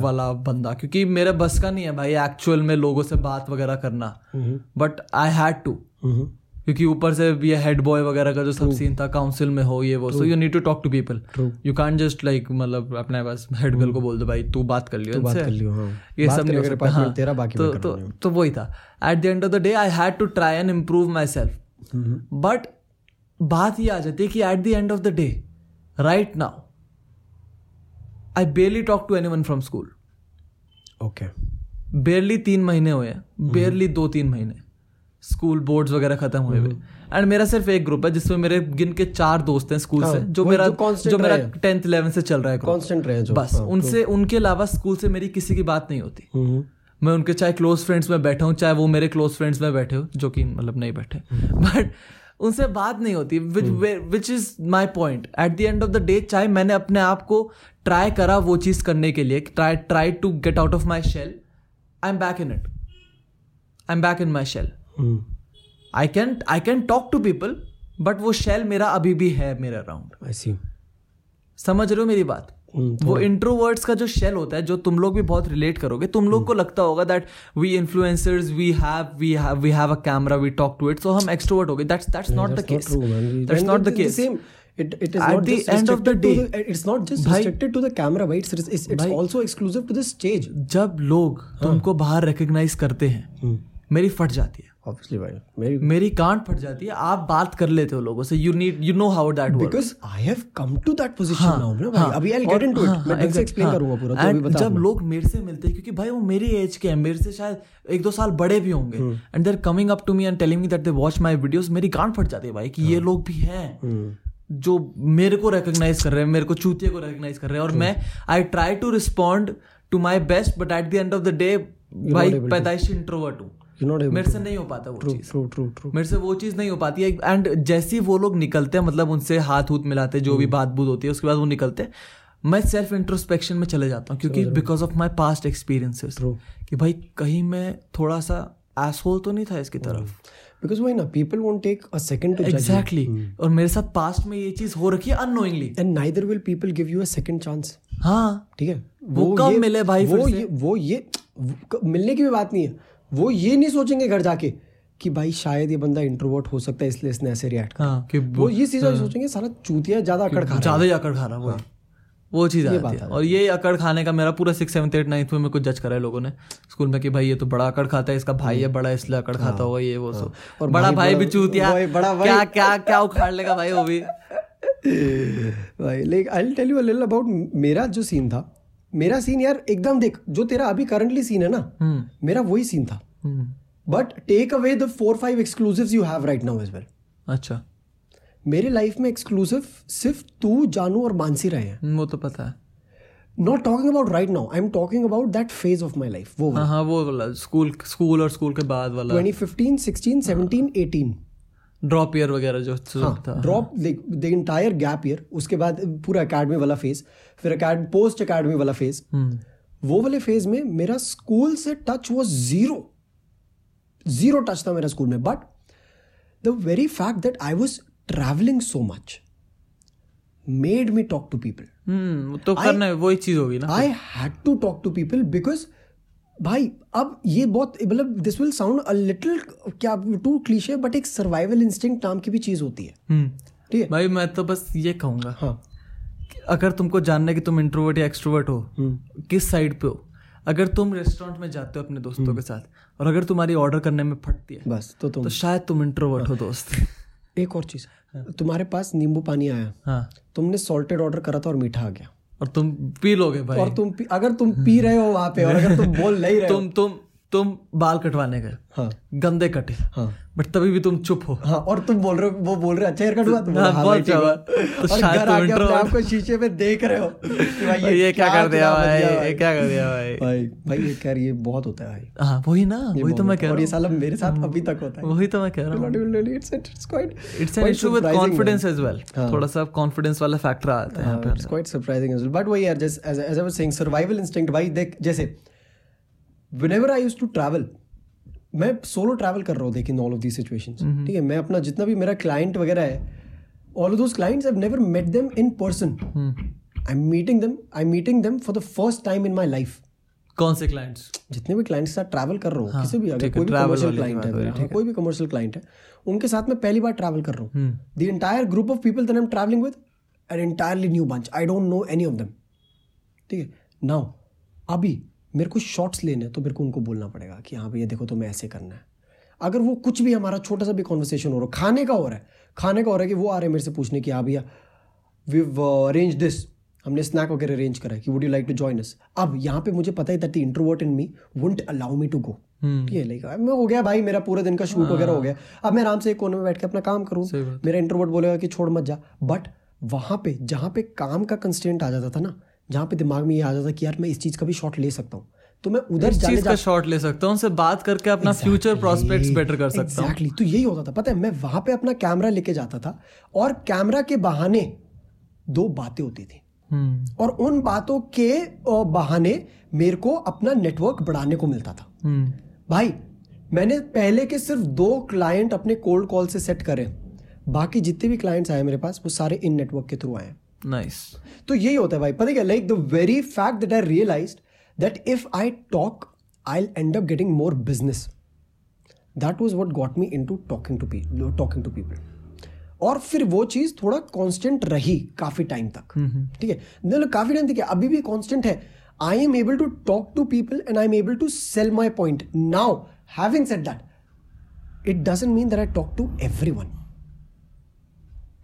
वाला बंदा क्योंकि मेरे बस का नहीं है भाई एक्चुअल में लोगों से बात वगैरह करना। Hmm, but I had to hmm, क्योंकि ऊपर से ये हेड बॉय वगैरह का जो सब सीन था काउंसिल में हो ये वो so you need to talk to people you can't just like मतलब अपने पास हेड गर्ल को बोल दो भाई तू बात कर लियो बात कर लियो हाँ। ये सब नहीं हो सकता। हाँ, तेरा बाकी तो तो तो वही था। At the end of the day I had to try and improve my self but बात ये आ जाती है कि at the end of the day right now I barely talk to anyone from school okay barely तीन महीने हुए हैं। बेरली दो तीन महीने। स्कूल बोर्ड्स वगैरह खत्म हुए हुए। एंड मेरा सिर्फ़ एक ग्रुप है जिसमें मेरे गिन के चार दोस्त हैं स्कूल हाँ, से जो मेरा जो मेरा टेंथ इलेवन से चल रहा है। कांस्टेंट रहे बस हाँ, उनसे उनके अलावा स्कूल से मेरी किसी की बात नहीं होती। हम्म, मैं उनके चाहे क्लोज फ्रेंड्स में बैठा हूँ चाहे वो मेरे क्लोज फ्रेंड्स में बैठे हो जो कि मतलब नहीं बैठे। बट उनसे बात नहीं होती which is my point at the end of the day चाहे मैंने अपने आप को ट्राई करा वो चीज़ करने के लिए try try to get out of my shell I am back in it I am back in my shell I can I can talk to people but वो शेल मेरा अभी भी है मेरे अराउंड समझ रहे हो मेरी बात? वो इंट्रोवर्ड्स का जो शेल होता है जो तुम लोग भी बहुत रिलेट करोगे तुम लोग को लगता होगा that we influencers we have we have we have a camera we talk to it so हम एक्सट्रोवर्ट हो गए that's that's not the case that's not the case. It, it is At not the just end of the day, the- it's not just भाई- restricted to the camera, भाई. It's, it's, it's also exclusive to the stage. जब लोग हाँ। तुमको बाहर recognise करते हैं मेरी फट जाती है Obviously, भाई. मेरी मेरी गांठ फट जाती है आप बात कर लेते हो लोगों से you need you know how that work because I have come to that position now, ना भाई. अभी I'll get into it. मैं ढंग से explain करूँगा पूरा. तो अभी बता हाँ, जब लोग मेरे से मिलते हैं क्योंकि भाई वो मेरी एज के हैं मेरे से शायद एक दो साल बड़े भी होंगे हम्म। And they're coming up to me and telling me that they watch my videos मेरी गांठ फट जाती है भाई कि हाँ। ये लोग भी हैं हम्म, जो मेरे को रिकॉग्नाइज कर रहे हैं मेरे को चूतिए को रिकॉग्नाइज कर रहे हैं और मैं I try to respond to my best but at the end of the day भाई. पैदाइशी इंट्रोवर्ट हूँ You're not able मेरे से नहीं हो पाता वो चीज़। true, true, true. मेरे से वो चीज़ नहीं हो पाती है। एंड जैसे ही वो लोग निकलते हैं मतलब उनसे हाथ हूथ मिलाते जो। भी बात बूत होती है उसके बाद वो निकलते हैं मैं सेल्फ इंट्रोस्पेक्शन में चले जाता हूँ क्योंकि because of my past experiences. कि भाई कहीं मैं थोड़ा सा एसहोल तो नहीं था इसकी तरफ़? Because वही ना won't take a second to judge exactly. और मेरे साथ पास्ट में ये चीज़ हो रखी है annoyingly And neither will people give you a second chance. हाँ। ठीक है? वो कब मिले भाई वो ये वो ये मिलने की भी बात नहीं है। वो ये नहीं सोचेंगे घर जाके कि भाई शायद ये बंदा इंट्रोवर्ट हो सकता है इसलिए इसने ऐसे रिएक्ट हाँ कि वो ये चीज़ें सोचेंगे सारा चूतिया ज़्यादा अकड़ खा रहा है। ज़्यादा ही अकड़ खा रहा वो वो चीज़ आती है। और ये अकड़ खाने का मेरा पूरा सिक्स सेवन एट नाइन्थ में मेरे को जज करा है लोगों ने स्कूल में कि भाई ये तो बड़ा अकड़ खाता है इसका भाई है बड़ा इसलिए अकड़ खाता होगा ये वो सो। और बड़ा भाई भी चूतिया। बड़ा क्या क्या क्या उखाड़ लेगा भाई वो भी? *laughs* भाई like I tell you a little about मेरा जो सीन था। मेरा सीन यार एकदम देख जो तेरा अभी करंटली सीन है ना हम्म। मेरा वही सीन था। But take away the four five exclusives you have right now as well अच्छा। मेरे लाइफ में एक्सक्लूसिव सिर्फ़ तू जानू और मानसी रहे हैं। हम्म, वो तो पता है। Not talking about right now I am talking about that phase of my life वो हाँ हाँ वो वाला स्कूल स्कूल और स्कूल के बाद वाला। 2015 16 17 18 ड्रॉप ईयर वगैरह जो हाँ था। Drop the entire gap year उसके बाद पूरा अकेडमी वाला फ़ेज़ फिर पोस्ट अकेडमी वाला फ़ेज़ हम्म। वो वाले फ़ेज़ में मेरा स्कूल से टच वो ज़ीरो ज़ीरो टच था मेरा स्कूल में but the very fact that I was travelling so much made me talk to people तो करना है वही चीज़ होगी ना I had to talk to people because भाई अब ये बहुत मतलब this will sound a little क्या टू क्लीशे बट एक सर्वाइवल इंस्टिंक्ट नाम की भी चीज़ होती है। हम्म। ठीक है? भाई मैं तो बस ये कहूँगा हाँ। अगर तुमको जानना है कि तुम इंट्रोवर्ट या एक्सट्रोवर्ट हो हम्म। किस साइड पे हो अगर तुम रेस्टोरेंट में जाते हो अपने दोस्तों के साथ और अगर तुम्हारी ऑर्डर करने में फटती है बस तो तुम तो शायद तुम इंट्रोवर्ट हो दोस्त। एक और चीज़ तुम्हारे पास नींबू पानी आया हाँ। तुमने सॉल्टेड ऑर्डर करा था और मीठा आ गया। और तुम पी लोगे भाई। और तुम पी- अगर तुम पी रहे हो वहाँ पे और अगर तुम बोल नहीं रहे तुम तुम तुम बाल कटवाने गए। हाँ। गंदे कटे। हाँ। बट तभी भी तुम चुप हो। हाँ और तुम बोल रहे हो वो बोल रहे अच्छा हेयर कट हुआ तुम हाँ, बहुत हुआ। तो शायद घर तुम आके अपने introvert- आप को शीशे में देख रहे हो। *laughs* कि भाई ये क्या कर दिया भाई? ये क्या कर दिया भाई? भाई भाई ये कह रही है बहुत होता है भाई। हाँ वही ना वही तो मैं कह है। और रहा ये हूँ। साला मेरे साथ अभी तक होता है। वही तो मैं कह रहा हूँ। It's- it's quite- it's an issue with confidence as well. थोड़ा सा कॉन्फिडेंस वाला फैक्टर आता है यहाँ हाँ, it's quite surprising as well. But वही यार as as I was saying survival instinct भाई देख जैसे whenever I used to travel मैं सोलो ट्रैवल कर रहा हूँ देख in all of the situations ठीक है? मैं अपना जितना भी मेरा क्लाइंट वगैरह है all of those clients I never met them in person I am meeting them I am meeting them for the first time in my life कौन से क्लाइंट्स जितने भी क्लाइंट्स के साथ ट्रैवल कर रहा हूँ किसी भी अगर कोई भी कमर्शियल क्लाइंट है हो मेरा, हाँ, कोई भी कमर्शियल क्लाइंट है उनके साथ मैं पहली बार ट्रैवल कर रहा हूँ। The entire group of people that I am travelling with an entirely new bunch I don't know any of them ठीक है? नाउ अभी मेरे को शॉर्ट्स लेने तो मेरे को उनको बोलना पड़ेगा कि हाँ भैया देखो तुम्हें ऐसे करना है। अगर वो कुछ भी हमारा छोटा सा भी कॉन्वर्सेशन हो रहा है खाने का हो रहा है खाने का हो रहा है कि वो आ रहे हैं मेरे से पूछने की हाँ भैया वी अरेंज दिस हमने स्नैक वगैरह अरेंज करा है कि would you like to join us अब यहाँ पे मुझे पता है the introvert in me won't allow me to go ठीक है लाइक मैं हो गया भाई मेरा पूरे दिन का शूट वगैरह हो गया। अब मैं आराम से एक कोने में बैठ के अपना काम करूँ। मेरा इंट्रोवर्ट बोलेगा कि छोड़ मत जा। बट वहाँ पे जहाँ पे काम का कंस्टेंट आ जाता था ना जहाँ पे दिमाग में ये आ जाता कि यार मैं इस चीज़ का भी शॉट ले सकता हूँ। तो मैं उधर इस चीज़ का शॉट ले सकता हूँ उनसे बात करके अपना फ्यूचर प्रोस्पेक्ट्स बेटर कर सकता हूँ। तो यही होता था। पता है मैं वहाँ पे अपना कैमरा लेके जाता था और कैमरा के बहाने दो बातें होती थी। हम्म। और उन बातों के बहाने मेरे को अपना नेटवर्क बढ़ाने को मिलता था। हम्म। भाई मैंने पहले के सिर्फ़ दो क्लाइंट अपने कोल्ड कॉल से सेट करे। बाकी जितने भी क्लाइंट्स आए मेरे पास वो सारे इन नेटवर्क के थ्रू आए नाइस तो यही होता है भाई। पता क्या like the very fact that I realise that if I talk I end up getting more business that was what got me into talking to talking to people और फिर वो चीज़ थोड़ा कांस्टेंट रही काफ़ी टाइम तक। ठीक है? मतलब काफ़ी टाइम तक अभी भी कांस्टेंट है। I am able to talk to people and I am able to sell my point now having said that it doesn't mean that I talk to everyone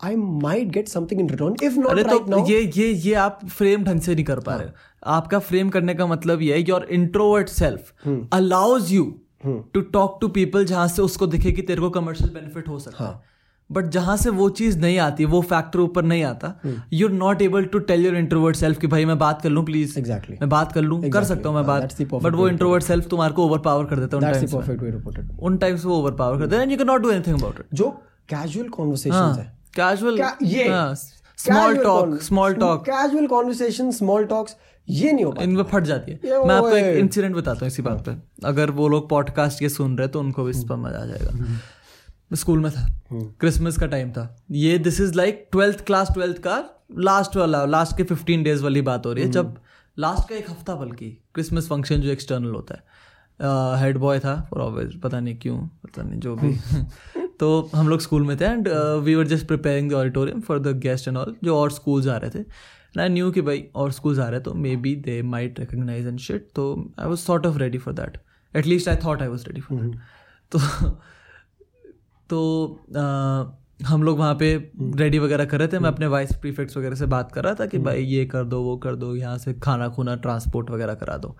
I might get something in return. If not अरे right तो now, ये ये ये आप frame ढंग से नहीं कर पा रहे। आपका फ्रेम करने का मतलब ये है your introvert self allows you to talk to people जहाँ से उसको दिखे कि तेरे को कमर्शियल बेनिफिट हो सकता है। बट जहाँ से वो चीज़ नहीं आती वो फैक्टर ऊपर नहीं आता you are not able to tell your introvert self कि भाई मैं बात कर लूँ प्लीज़ Exactly. मैं बात कर लूँ कर सकता हूँ मैं हाँ, बात। बट वो इंट्रोवर्ट सेल्फ तुम्हारे को ओवर पावर कर देता है उन टाइम्स वो ओवर पावर कर देता है you can not do anything about it जो casual conversations है कैजुअल ये small talk small talk casual conversation small talks ये नहीं हो पाता। इनमें फट जाती है। मैं आपको एक इंसिडेंट बताता हूँ इसी बात पे। अगर वो लोग पॉडकास्ट ये सुन रहे तो उनको भी इस पर मज़ा आ जाएगा। मैं स्कूल में था। क्रिसमस का टाइम था। ये this is like twelfth class twelfth का लास्ट वाला लास्ट के फिफ्टीन डेज़ वाली बात हो रही है। जब लास्ट का एक हफ़्ता बल्कि क्रिसमस फ़ंक्शन जो एक्सटर्नल होता है। हेड uh, बॉय था फॉर ऑब्वियस पता नहीं क्यों पता नहीं जो भी। तो हम लोग स्कूल में थे and we were just preparing the auditorium for the guest and all जो और स्कूल्स आ रहे थे। एंड आई न्यू कि भाई और स्कूल्स आ रहे तो maybe they might recognise and shit तो I was sort of ready for that at least I thought I was ready for that तो तो आ, हम लोग वहाँ पे रेडी वगैरह कर रहे थे। मैं अपने वाइस प्रीफेक्ट्स वगैरह से बात कर रहा था कि भाई ये कर दो वो कर दो यहाँ से खाना खुना ट्रांसपोर्ट वगैरह करा दो।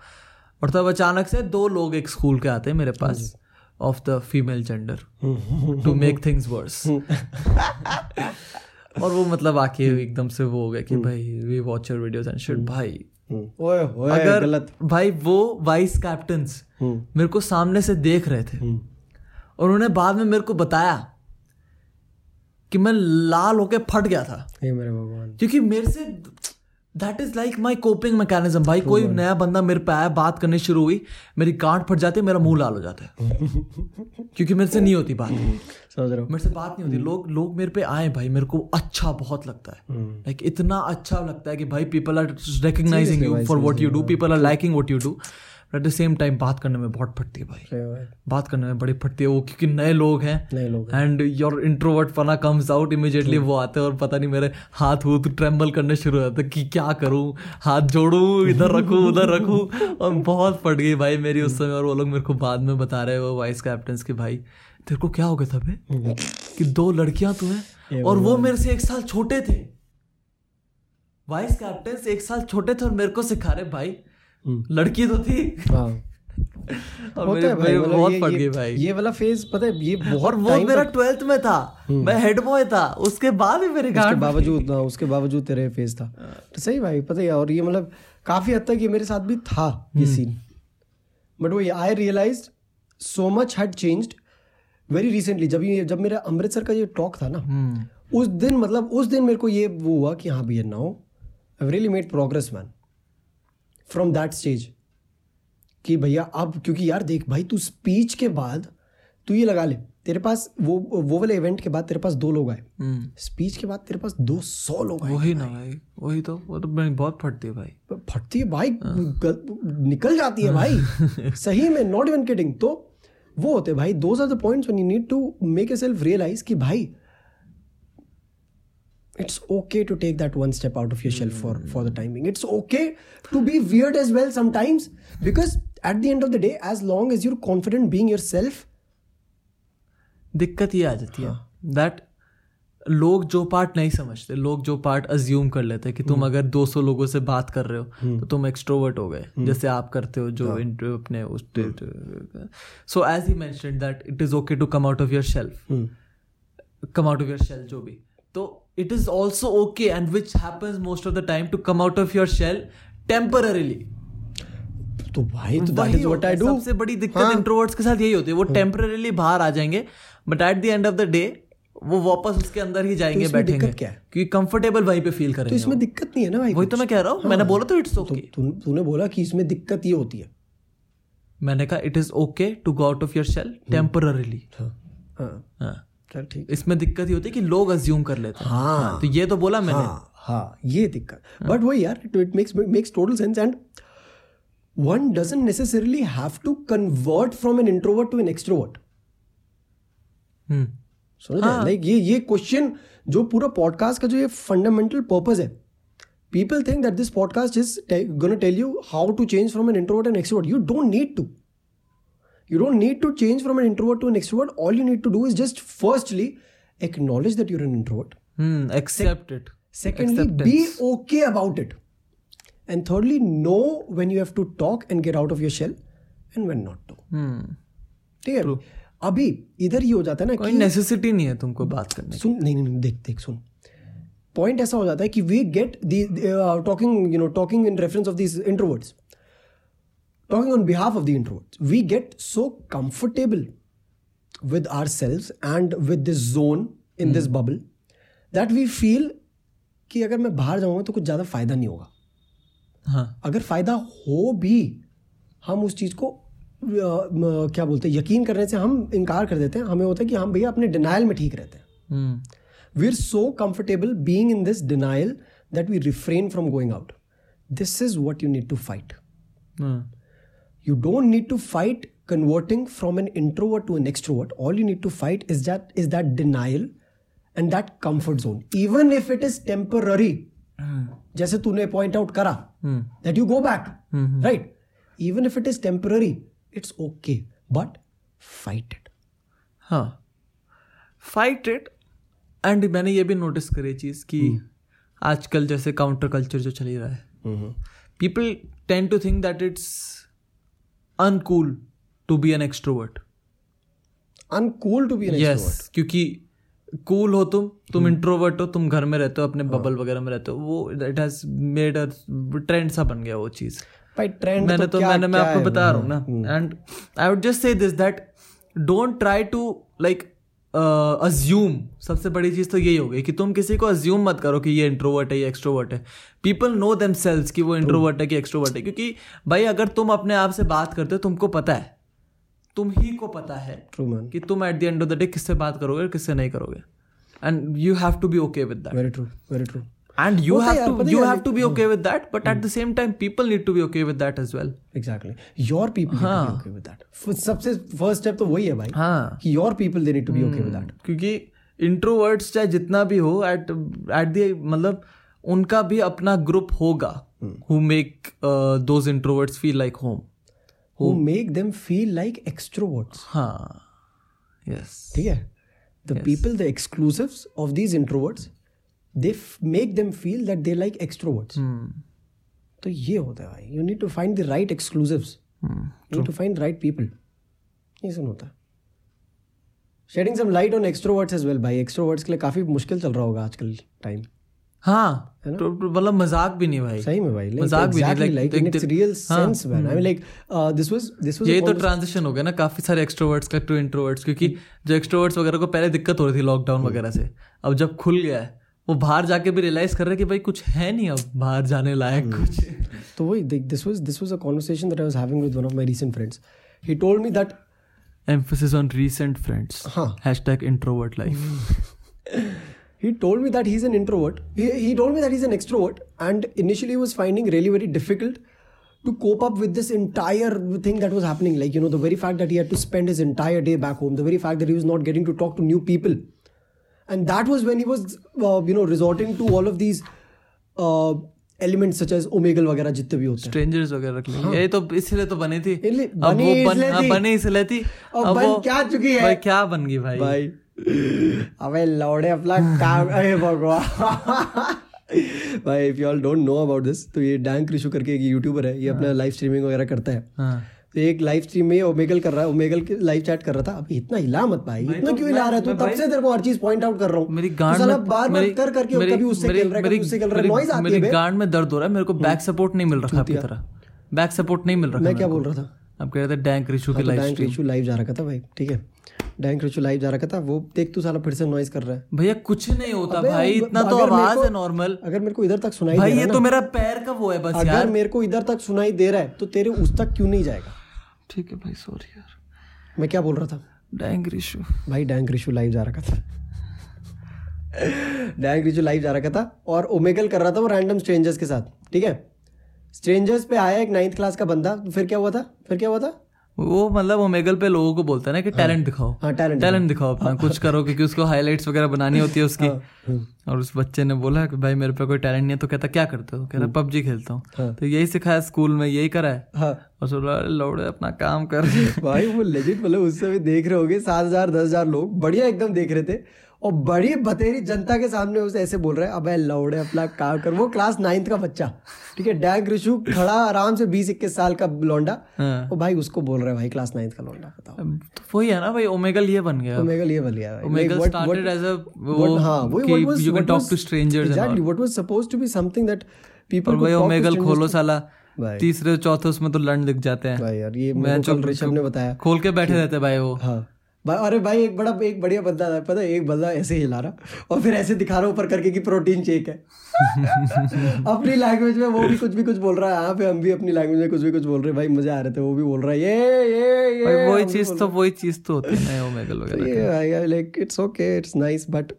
और तब अचानक से दो लोग एक स्कूल के आते हैं मेरे पास। Of the female gender to make things worse और वो मतलब आके एकदम से वो हो गया कि भाई we watch your videos and shit भाई। ओए ओए अगर गलत। भाई वो वाइस कैप्टन्स मेरे को सामने से देख रहे थे और उन्होंने बाद में मेरे को बताया कि मैं लाल होके फट गया था। मेरे भगवान। क्योंकि मेरे से that is like my coping mechanism भाई कोई नया बंदा मेरे पे आया बात करनी शुरू हुई मेरी गांठ फट जाती है मेरा मुँह लाल हो जाता है। क्योंकि मेरे से नहीं होती बात। *laughs* समझ रहा हूँ। मेरे से बात नहीं होती। लोग लोग मेरे पे आए भाई मेरे को अच्छा बहुत लगता है। लाइक इतना अच्छा लगता है कि भाई people are recognising you for what you do people are liking what you do at the same time बात करने में बहुत फटती है भाई। बात करने में बड़ी फटती है वो क्योंकि नए लोग हैं। नए लोग एंड योर इंट्रोवर्ट फना कम्स आउट इमीडिएटली वो आते हैं और पता नहीं मेरे हाथ हूथ ट्रेम्बल करने शुरू हो जाते कि क्या करूँ? हाथ जोड़ूं इधर रखूँ उधर रखूँ। और बहुत फट गई भाई मेरी उस समय और वो लोग मेरे को बाद में बता रहे वो वाइस कैप्टन के भाई तेरे को क्या हो गया था बे? कि दो लड़कियाँ तो हैं? और वो मेरे से एक साल छोटे थे। वाइस कैप्टन एक साल छोटे थे और मेरे को सिखा रहे भाई लड़की तो थी। हाँ। *laughs* और मेरे मेरे मतलब बहुत ये- फट गई भाई। ये वाला फ़ेज़ पता है ये *laughs* बहुत वो मेरा ट्वेल्थ में था। मैं हेड बॉय था। उसके बाद ही मेरे उसके बावजूद ना उसके बावजूद तेरे फ़ेज़ था। तो सही भाई पता है और ये मतलब काफ़ी हद तक ये मेरे साथ भी था ये सीन बट वो I realise so much had changed very recently जब ये जब मेरा अमृतसर का ये टॉक था ना हम्म। उस दिन मतलब उस दिन मेरे को ये वो हुआ कि हाँ भैया now I really made progress man from that stage कि भैया अब क्योंकि यार देख भाई तू स्पीच के बाद तू ये लगा ले तेरे पास वो वो वाले इवेंट के बाद तेरे पास दो लोग आए। हम्म। स्पीच के बाद तेरे पास दो सौ लोग आए। वही ना भाई वही तो वो तो बहुत फटती है भाई। फटती है भाई निकल जाती है भाई। *laughs* सही में नॉट इवन किडिंग तो वो होते भाई those are the points when you need to make yourself realise कि भाई it's okay to take that one step out of your shell for for the time being it's okay to be weird as well sometimes because at the end of the day as long as you're confident being yourself दिक्कत ये आ जाती है that लोग जो part नहीं समझते लोग जो पार्ट अज्यूम कर लेते हैं कि तुम अगर 200 लोगों से बात कर रहे हो तो तुम एक्सट्रोवर्ट हो गए जैसे आप करते हो जो इंटरव्यू अपने उस so as he mentioned that it is okay to come out of your shelf come out of your shell जो भी तो it is also okay and which happens most of the time to come out of your shell temporarily तो भाई तो that is what I do सबसे बड़ी दिक्कत introverts के साथ यही होती है। वो टेम्पररीली बाहर आ जाएँगे but at the end of the day वो वापस उसके अंदर ही जाएँगे इसमें बैठेंगे। दिक्कत क्या है? क्योंकि कंफर्टेबल वहीं पे फील करेंगे तो इसमें दिक्कत नहीं है ना भाई वही तो मैं कह रहा हूँ मैंने बोला तो इट्स ओके तू तूने बोला कि इसमें दिक्कत ये होती है। मैंने कहा it is okay to go out of your shell temporarily हाँ। चल ठीक इसमें दिक्कत ये होती है कि लोग अज्यूम कर लेते हैं। हाँ। तो ये तो बोला मैंने। हाँ हाँ ये दिक्कत। बट वही यार it makes makes total sense and doesn't necessarily have to convert from an introvert to an extrovert. Hmm. समझ लाइक ये ये क्वेश्चन जो पूरा पॉडकास्ट का जो ये फंडामेंटल पर्पज है। People think that this podcast is gonna tell you how to change from an introvert and extrovert you don't need to you don't need to change from an introvert to an extrovert all you need to do is just firstly acknowledge that you're an introvert hmm accept it secondly be okay about it and thirdly know when you have to talk and get out of your shell and when not to hmm ठीक है अभी इधर ही हो जाता है ना कोई कि नेसेसिटी नहीं है तुमको बात करने की सुन नहीं नहीं नहीं, देख देख सुन पॉइंट ऐसा हो जाता है कि we get talking you know talking in reference of these introverts talking on behalf of the introverts we get so comfortable with ourselves and with this zone in this bubble that we feel कि अगर मैं बाहर जाऊँगा तो कुछ ज़्यादा फ़ायदा नहीं होगा हाँ अगर फ़ायदा हो भी हम उस चीज़ को अ, क्या बोलते हैं यकीन करने से हम इनकार कर देते हैं हमें होता है कि हम भैया अपने डिनाइल में ठीक रहते हैं हम्म we're so comfortable being in this denial that we refrain from going out this is what you need to fight हाँ you don't need to fight converting from an introvert to an extrovert all you need to fight is that is that denial and that comfort zone even if it is temporary जैसे तूने point out करा that you go back right even if it is temporary it's okay but fight it हाँ fight it and मैंने ये भी notice करी चीज़ कि आजकल जैसे काउंटर कल्चर जो चल ही रहा है people tend to think that it's uncool to be an extrovert uncool to be an yes क्योंकि कूल cool हो तुम तुम इंट्रोवर्ट हो तुम घर में रहते हो अपने बबल वगैरह में रहते हो वो it has made a trend सा बन गया वो चीज़। भाई ट्रेंड मैंने तो मैंने मैं आपको बता रहा हूँ ना and I would just say this that don't try to like assume सबसे बड़ी चीज़ तो यही हो गई कि तुम किसी को अज्यूम मत करो कि ये इंट्रोवर्ट है ये एक्सट्रोवर्ट है। पीपल नो देम सेल्स कि वो इंट्रोवर्ट है कि एक्सट्रोवर्ट है क्योंकि भाई अगर तुम अपने आप से बात करते हो तुमको पता है। तुम ही को पता है ट्रू मैन कि तुम at the end of the day किससे बात करोगे और किससे नहीं करोगे। And you have to be okay with that very true very true and you होता है have यार, to पता you है have to be okay with that but at the same time people need to be okay with that as well exactly your people okay with that सबसे first step तो वही है भाई हाँ कि your people they need to be okay with that क्योंकि introverts चाहे जितना भी हो एट एट द मतलब उनका भी अपना ग्रुप होगा who make those introverts feel like home who make them feel like extroverts हाँ यस ठीक है the people the exclusives of these introverts f- make them feel that they like extroverts. तो ये होता है भाई। You need to find the right exclusives. You need to find the right people. ये सुन होता है। Shedding some light on extroverts as well भाई। एक्सट्रोवर्ट्स के लिए काफ़ी मुश्किल चल रहा होगा आजकल टाइम हाँ तो- तो मतलब मज़ाक भी नहीं भाई। सही में भाई like, मज़ाक भी नहीं, हाँ, sense man I mean like uh, this was this was a ये तो ट्रांजिशन हो गया ना काफ़ी सारे एक्सट्रोवर्ट्स का टू इंट्रोवर्ट्स क्योंकि जो एक्सट्रोवर्ट्स वगैरह को पहले दिक्कत हो रही थी लॉकडाउन वगैरह से अब जब खुल गया है वो बाहर जाके भी रियलाइज़ कर रहे कि भाई कुछ है नहीं अब बाहर जाने लायक hmm. कुछ। तो वही this was this was a conversation that I was having with one of my recent friends he told me that emphasis on recent friends hashtag introvert life he told me that he is an introvert he told me that he is an extrovert and initially was finding really very difficult to cope up with this entire thing that was happening like you know the very fact that he had to spend his entire day back home the very fact that he was not getting to talk to new people and that was when he was uh, you know resorting to all of these uh, elements such as omegle वगैरह जितने भी होते हैं। Strangers वगैरह रख लिए ये तो इसलिए तो बनी थी। अब वो बन इसलिए हाँ, थी। बनी इसलिए थी। अब अब बन वो क्या चुकी है? भाई क्या बन गई भाई? भाई। अबे लौड़े अपना काम। *laughs* अरे भगवान। भाई if you all don't know about this तो ये डैंक रिशु करके एक यूट्यूबर है। ये अपना लाइव स्ट्रीमिंग वगैरह करता है। हाँ। तो एक लाइव स्ट्रीम में ओमेगल कर रहा है ओमेगल के लाइव चैट कर रहा था अभी इतना हिला मत भाई इतना तो क्यों हिला रहा है तू? तब से तेरे को हर चीज़ पॉइंट आउट कर रहा हूँ। मेरी गांड में बार बार कर करके कभी उससे खेल रहा है कभी उससे खेल रहा है। नॉइज़ आती है मेरी गांड में दर्द हो रहा है मेरे को बैक सपोर्ट नहीं मिल रहा आपकी तरह। बैक सपोर्ट नहीं मिल रहा मैं क्या बोल रहा था? आप कह रहे थे डैंक रिशु की live dank stream Rishu live जा रखा था भाई ठीक है। डैंक रिशु लाइव जा रखा था वो देख तू साला फिर से नॉइज़ कर रहा है। भैया कुछ नहीं होता भाई इतना तो आवाज़ है नॉर्मल अगर मेरे को इधर तक सुनाई भाई दे रहा ये तो मेरा पैर का वो है बस अगर मेरे को इधर तक सुनाई दे रहा है तो तेरे उस तक क्यों नहीं जाएगा? ठीक है भाई सॉरी यार। मैं क्या बोल रहा था? डैंग रिशु भाई डैंग रिशु लाइव जा रखा था। डैंग रिशु लाइव जा रखा था और ओमेगल कर रहा था वो रैंडम स्ट्रेंजर्स के साथ ठीक है? स्ट्रेंजर्स पे आया एक नाइन्थ क्लास का बंदा तो फिर क्या हुआ था? फिर क्या हुआ था? वो मतलब ओमेगल पे लोगों को बोलता है ना कि टैलेंट दिखाओ। हाँ टैलेंट टैलेंट दिखाओ। अपना कुछ करो क्योंकि उसको हाईलाइट्स वगैरह बनानी होती है उसकी। और उस बच्चे ने बोला कि भाई मेरे पे कोई टैलेंट नहीं है तो कहता क्या करते हो? कहता पबजी खेलता हूँ। हाँ। तो यही सिखाया स्कूल में यही करा है। हाँ। और सोलह लौड़े अपना काम कर। *laughs* भाई वो लेजिट मतलब उससे भी देख रहे होगे सात हज़ार दस हज़ार लोग बढ़िया एकदम देख रहे थे। और बड़ी बतेरी जनता के सामने उसे ऐसे बोल रहा है अबे लौड़े अपना काम कर। वो क्लास नाइन्थ का बच्चा ठीक है? डैग रिशु खड़ा आराम से बीस इक्कीस साल का लौंडा। हाँ। और भाई उसको बोल रहा है भाई क्लास नाइन्थ का लौंडा बताओ। तो वही है ना भाई ओमेगल ये बन गया। ओमेगल ये बलिया भाई। ओमेगल as a what- वो हाँ, वही कि what was- you can what talk was- to strangers and exactly what was supposed to be something that people और could भाई ओमेगल खोलो साला तीसरे चौथे उसमें तो लंड दिख जाते हैं। भाई यार ये मैं ने बताया। खोल के बैठे रहते हैं भाई वो। हाँ। अरे भाई एक बड़ा एक बढ़िया बंदा था पता है एक बंदा ऐसे हिला रहा और फिर ऐसे दिखा रहा ऊपर करके कि प्रोटीन शेक है। *laughs* अपनी लैंग्वेज में वो भी कुछ भी कुछ बोल रहा है यहाँ पे हम भी अपनी लैंग्वेज में कुछ भी कुछ बोल रहे हैं। भाई मज़े आ रहे थे वो भी बोल रहा है ये ये ये भाई वही चीज़ तो वही चीज़ तो होती है ओमेगल वगैरह हैं। Like it's okay it's nice but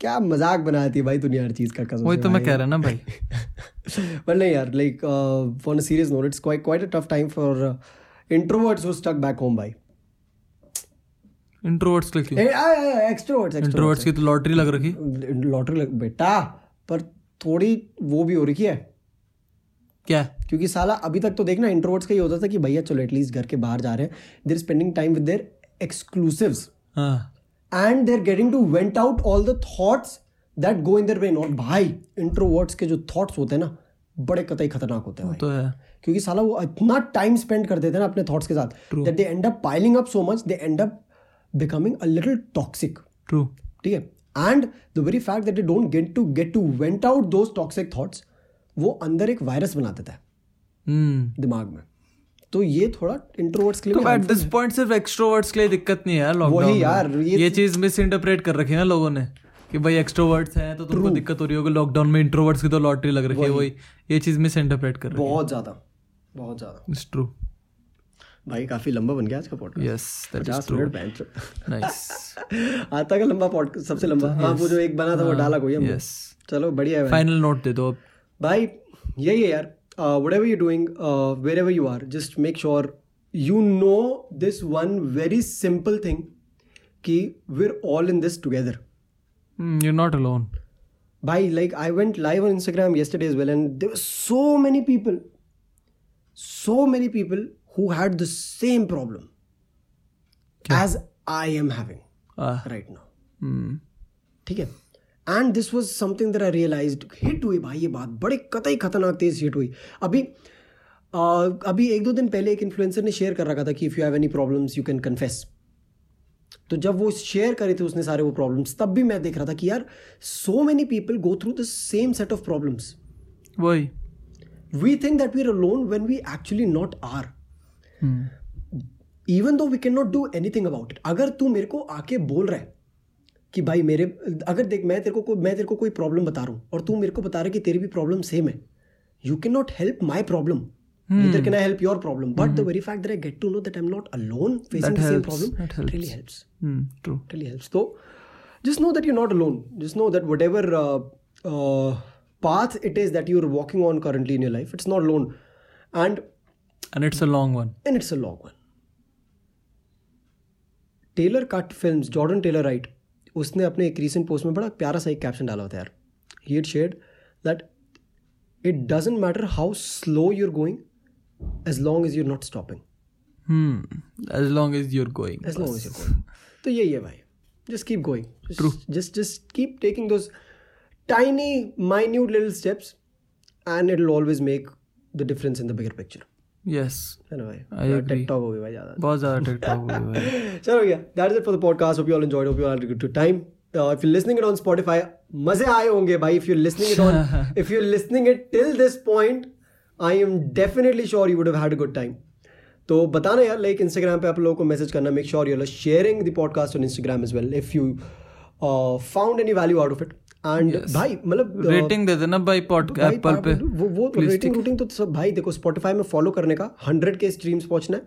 क्या मज़ाक बनाती है भाई दुनिया हर चीज़ का कसम वही तो मैं कह रहा ना भाई। *laughs* but नहीं यार on a serious note it's quite quite a tough time for uh, introverts who stuck back home by introverts के ah, extroverts इंट्रोवर्ट्स की तो लॉटरी लग रखी। लॉटरी लग बेटा पर थोड़ी वो भी हो रखी है। क्या? क्योंकि साला अभी तक तो देखना इंट्रोवर्ट्स का ही होता था कि भैया चलो एटलीस्ट घर के बाहर जा रहे हैं। They're spending time with their exclusives हाँ। And they're getting to vent out all the thoughts that go in their brain और भाई इंट्रोवर्ट्स के जो थॉट्स होते हैं ना बड़े कतई खतरनाक होते हैं तो है। क्योंकि साला वो इतना टाइम स्पेंड कर देते हैं ना अपने थॉट्स के साथ that they end up piling up so much they end up becoming a little toxic true ठीक है? And the very fact that they don't get to get to vent out those toxic thoughts वो अंदर एक virus बना देता है। हम्म दिमाग में। तो ये थोड़ा इंट्रोवर्ट्स के लिए तो एट दिस पॉइंट सिर्फ़ एक्सट्रोवर्ट्स के लिए दिक्कत नहीं है लॉकडाउन वही यार, ये- ये चीज़ मिस इंटरप्रेट कर रखी है ना लोगों ने कि भाई एक्सट्रोवर्ट्स हैं तो तुमको दिक्कत हो रही होगी। लॉकडाउन में इंट्रोवर्ट्स की तो लॉटरी लग रखी है वही। ये चीज़ मिस इंटरप्रेट कर रही है। बहुत ज़्यादा। बहुत ज़्यादा। इट्स ट्रू भाई काफ़ी लंबा बन गया आज का पॉडकास्ट यस दैट इज़ पचास मिनट नाइस आता का लंबा पॉडकास्ट सबसे लंबा। हाँ वो जो एक बना था वो डाला कोई हमने। यस चलो बढ़िया है फाइनल नोट दे दो भाई यही है यार। Whatever you doing wherever you are just make sure you know this one very simple thing कि we're all in this together you not alone like I went live on Instagram yesterday as well, and there were so many people, so many people who had the same problem as I am having uh, right now. ठीक है? And this was something that I realise hit हुई भाई ये बात बड़े कतई खतरनाक तेज hit हुई। अभी uh, अभी एक दो दिन पहले एक इन्फ्लुएंसर ने शेयर कर रखा था कि if you have any problems you can confess तो जब वो शेयर करे थे उसने सारे वो प्रॉब्लम्स तब भी मैं देख रहा था कि यार so many people go through the same set of problems वही। We think that we we're alone when we actually not are. Even though we can not do anything about it अगर तू मेरे को आके बोल रहा है कि भाई मेरे अगर देख मैं तेरे को मैं तेरे को कोई प्रॉब्लम बता रहा हूँ और तू मेरे को बता रहा है कि तेरी भी प्रॉब्लम सेम है you can not help my problem neither can i help your problem but hmm. the very fact that i get to know that i'm not alone facing That the helps. same problem That it really helps. helps true really helps so just know that you're not alone just know that whatever uh, uh, path it is that you're walking on currently in your life it's not alone and and it's a long one and it's a long one Taylor cut films Jordan Taylor right उसने अपने एक recent post में बड़ा प्यारा सा एक caption डाला होता है यार he had shared that it doesn't matter how slow you're going as long as you're not stopping as long as you're going as long as you're going तो यही है भाई just keep going just, just just keep taking those tiny minute little steps and it'll always make the difference in the bigger picture yes है ना भाई I agree. TikTok हो गई भाई ज़्यादा। बहुत ज़्यादा टिकटॉक हो गई भाई। *laughs* चलो भैया that is it for the podcast hope you all enjoyed hope you all good time if you listening it on Spotify मज़े आए होंगे भाई if you listening it on if you listening it till this point I am definitely sure you would had a good time तो बताना यार like Instagram पे आप लोगों को मैसेज करना make sure you are sharing the podcast on Instagram as well if you found any value out of it and yes. भाई मतलब uh, रेटिंग दे देना भाई पॉड भाई एप्पल पे। वो वो रेटिंग रूटिंग तो सब भाई देखो स्पॉटिफाई में फॉलो करने का हंड्रेड के स्ट्रीम्स पहुँचना है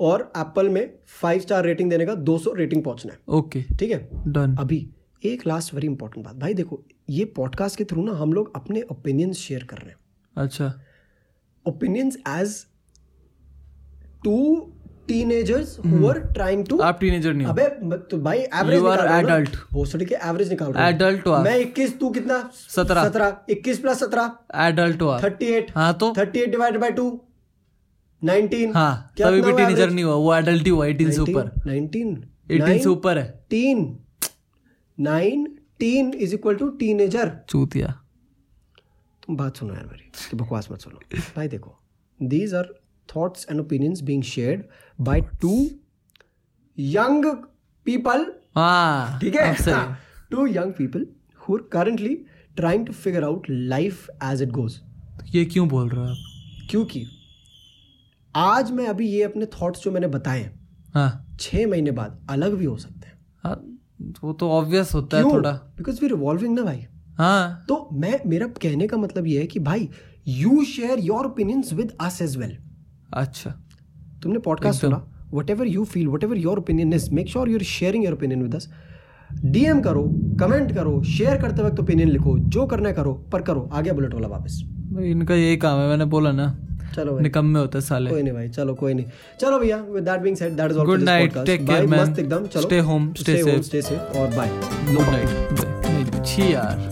और एप्पल में फाइव स्टार रेटिंग देने का दो सौ रेटिंग पहुँचना है। Okay okay. ठीक है? डन अभी एक लास्ट वेरी इंपॉर्टेंट बात। भाई देखो ये पॉडकास्ट के थ्रू ना हम लोग अपने ओपिनियंस शेयर कर रहे हैं। अच्छा। Opinions as to teenagers who are trying to आप टीनेजर नहीं अबे तो भाई एवरेज You are adult. भोसड़ी के एवरेज निकाल रहा। Adult हो मैं 21 तू कितना? सत्रह। 17 21 प्लस 17 एडल्ट हो 38 हाँ तो? 38 डिवाइडेड बाय 2 19 हाँ क्या तभी भी टीनेजर नहीं हुआ वो एडल्ट ही हुआ एटीन से ऊपर। 19 एटीन से ऊपर है। 19 19 इज़ इक्वल टू टीनेजर चूतिया। तुम बात सुनो यार मेरी बकवास मत सुनो। भाई देखो these are thoughts and opinions being shared by two young people ठीक है? Two young people who are currently trying to figure out life as it goes ये क्यों बोल रहे हो आप? क्योंकि आज मैं अभी ये अपने थॉट्स जो मैंने बताए हैं हाँ। छह महीने बाद अलग भी हो सकते हैं। हाँ वो तो ऑब्वियस होता है थोड़ा। बिकॉज़ वी रिवॉल्विंग ना भाई। हाँ। तो मैं मेरा कहने का मतलब ये है कि भाई you share your opinions with us as well अच्छा। तुमने पॉडकास्ट सुना? Whatever you feel whatever your opinion is make sure you're sharing your opinion with us DM करो कमेंट करो शेयर करते वक्त ओपिनियन लिखो जो करना है करो पर करो आ गया बुलेट वाला वापस। इनका यही काम है मैंने बोला ना चलो भाई। निकम्मे होते हैं साले। कोई नहीं भाई चलो कोई नहीं। चलो भैया with that being said that is all Good night, take care, man. मस्त एकदम चलो। Stay stay home safe. stay safe और बाय गुड नाइट छी यार।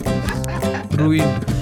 *laughs* रूइंड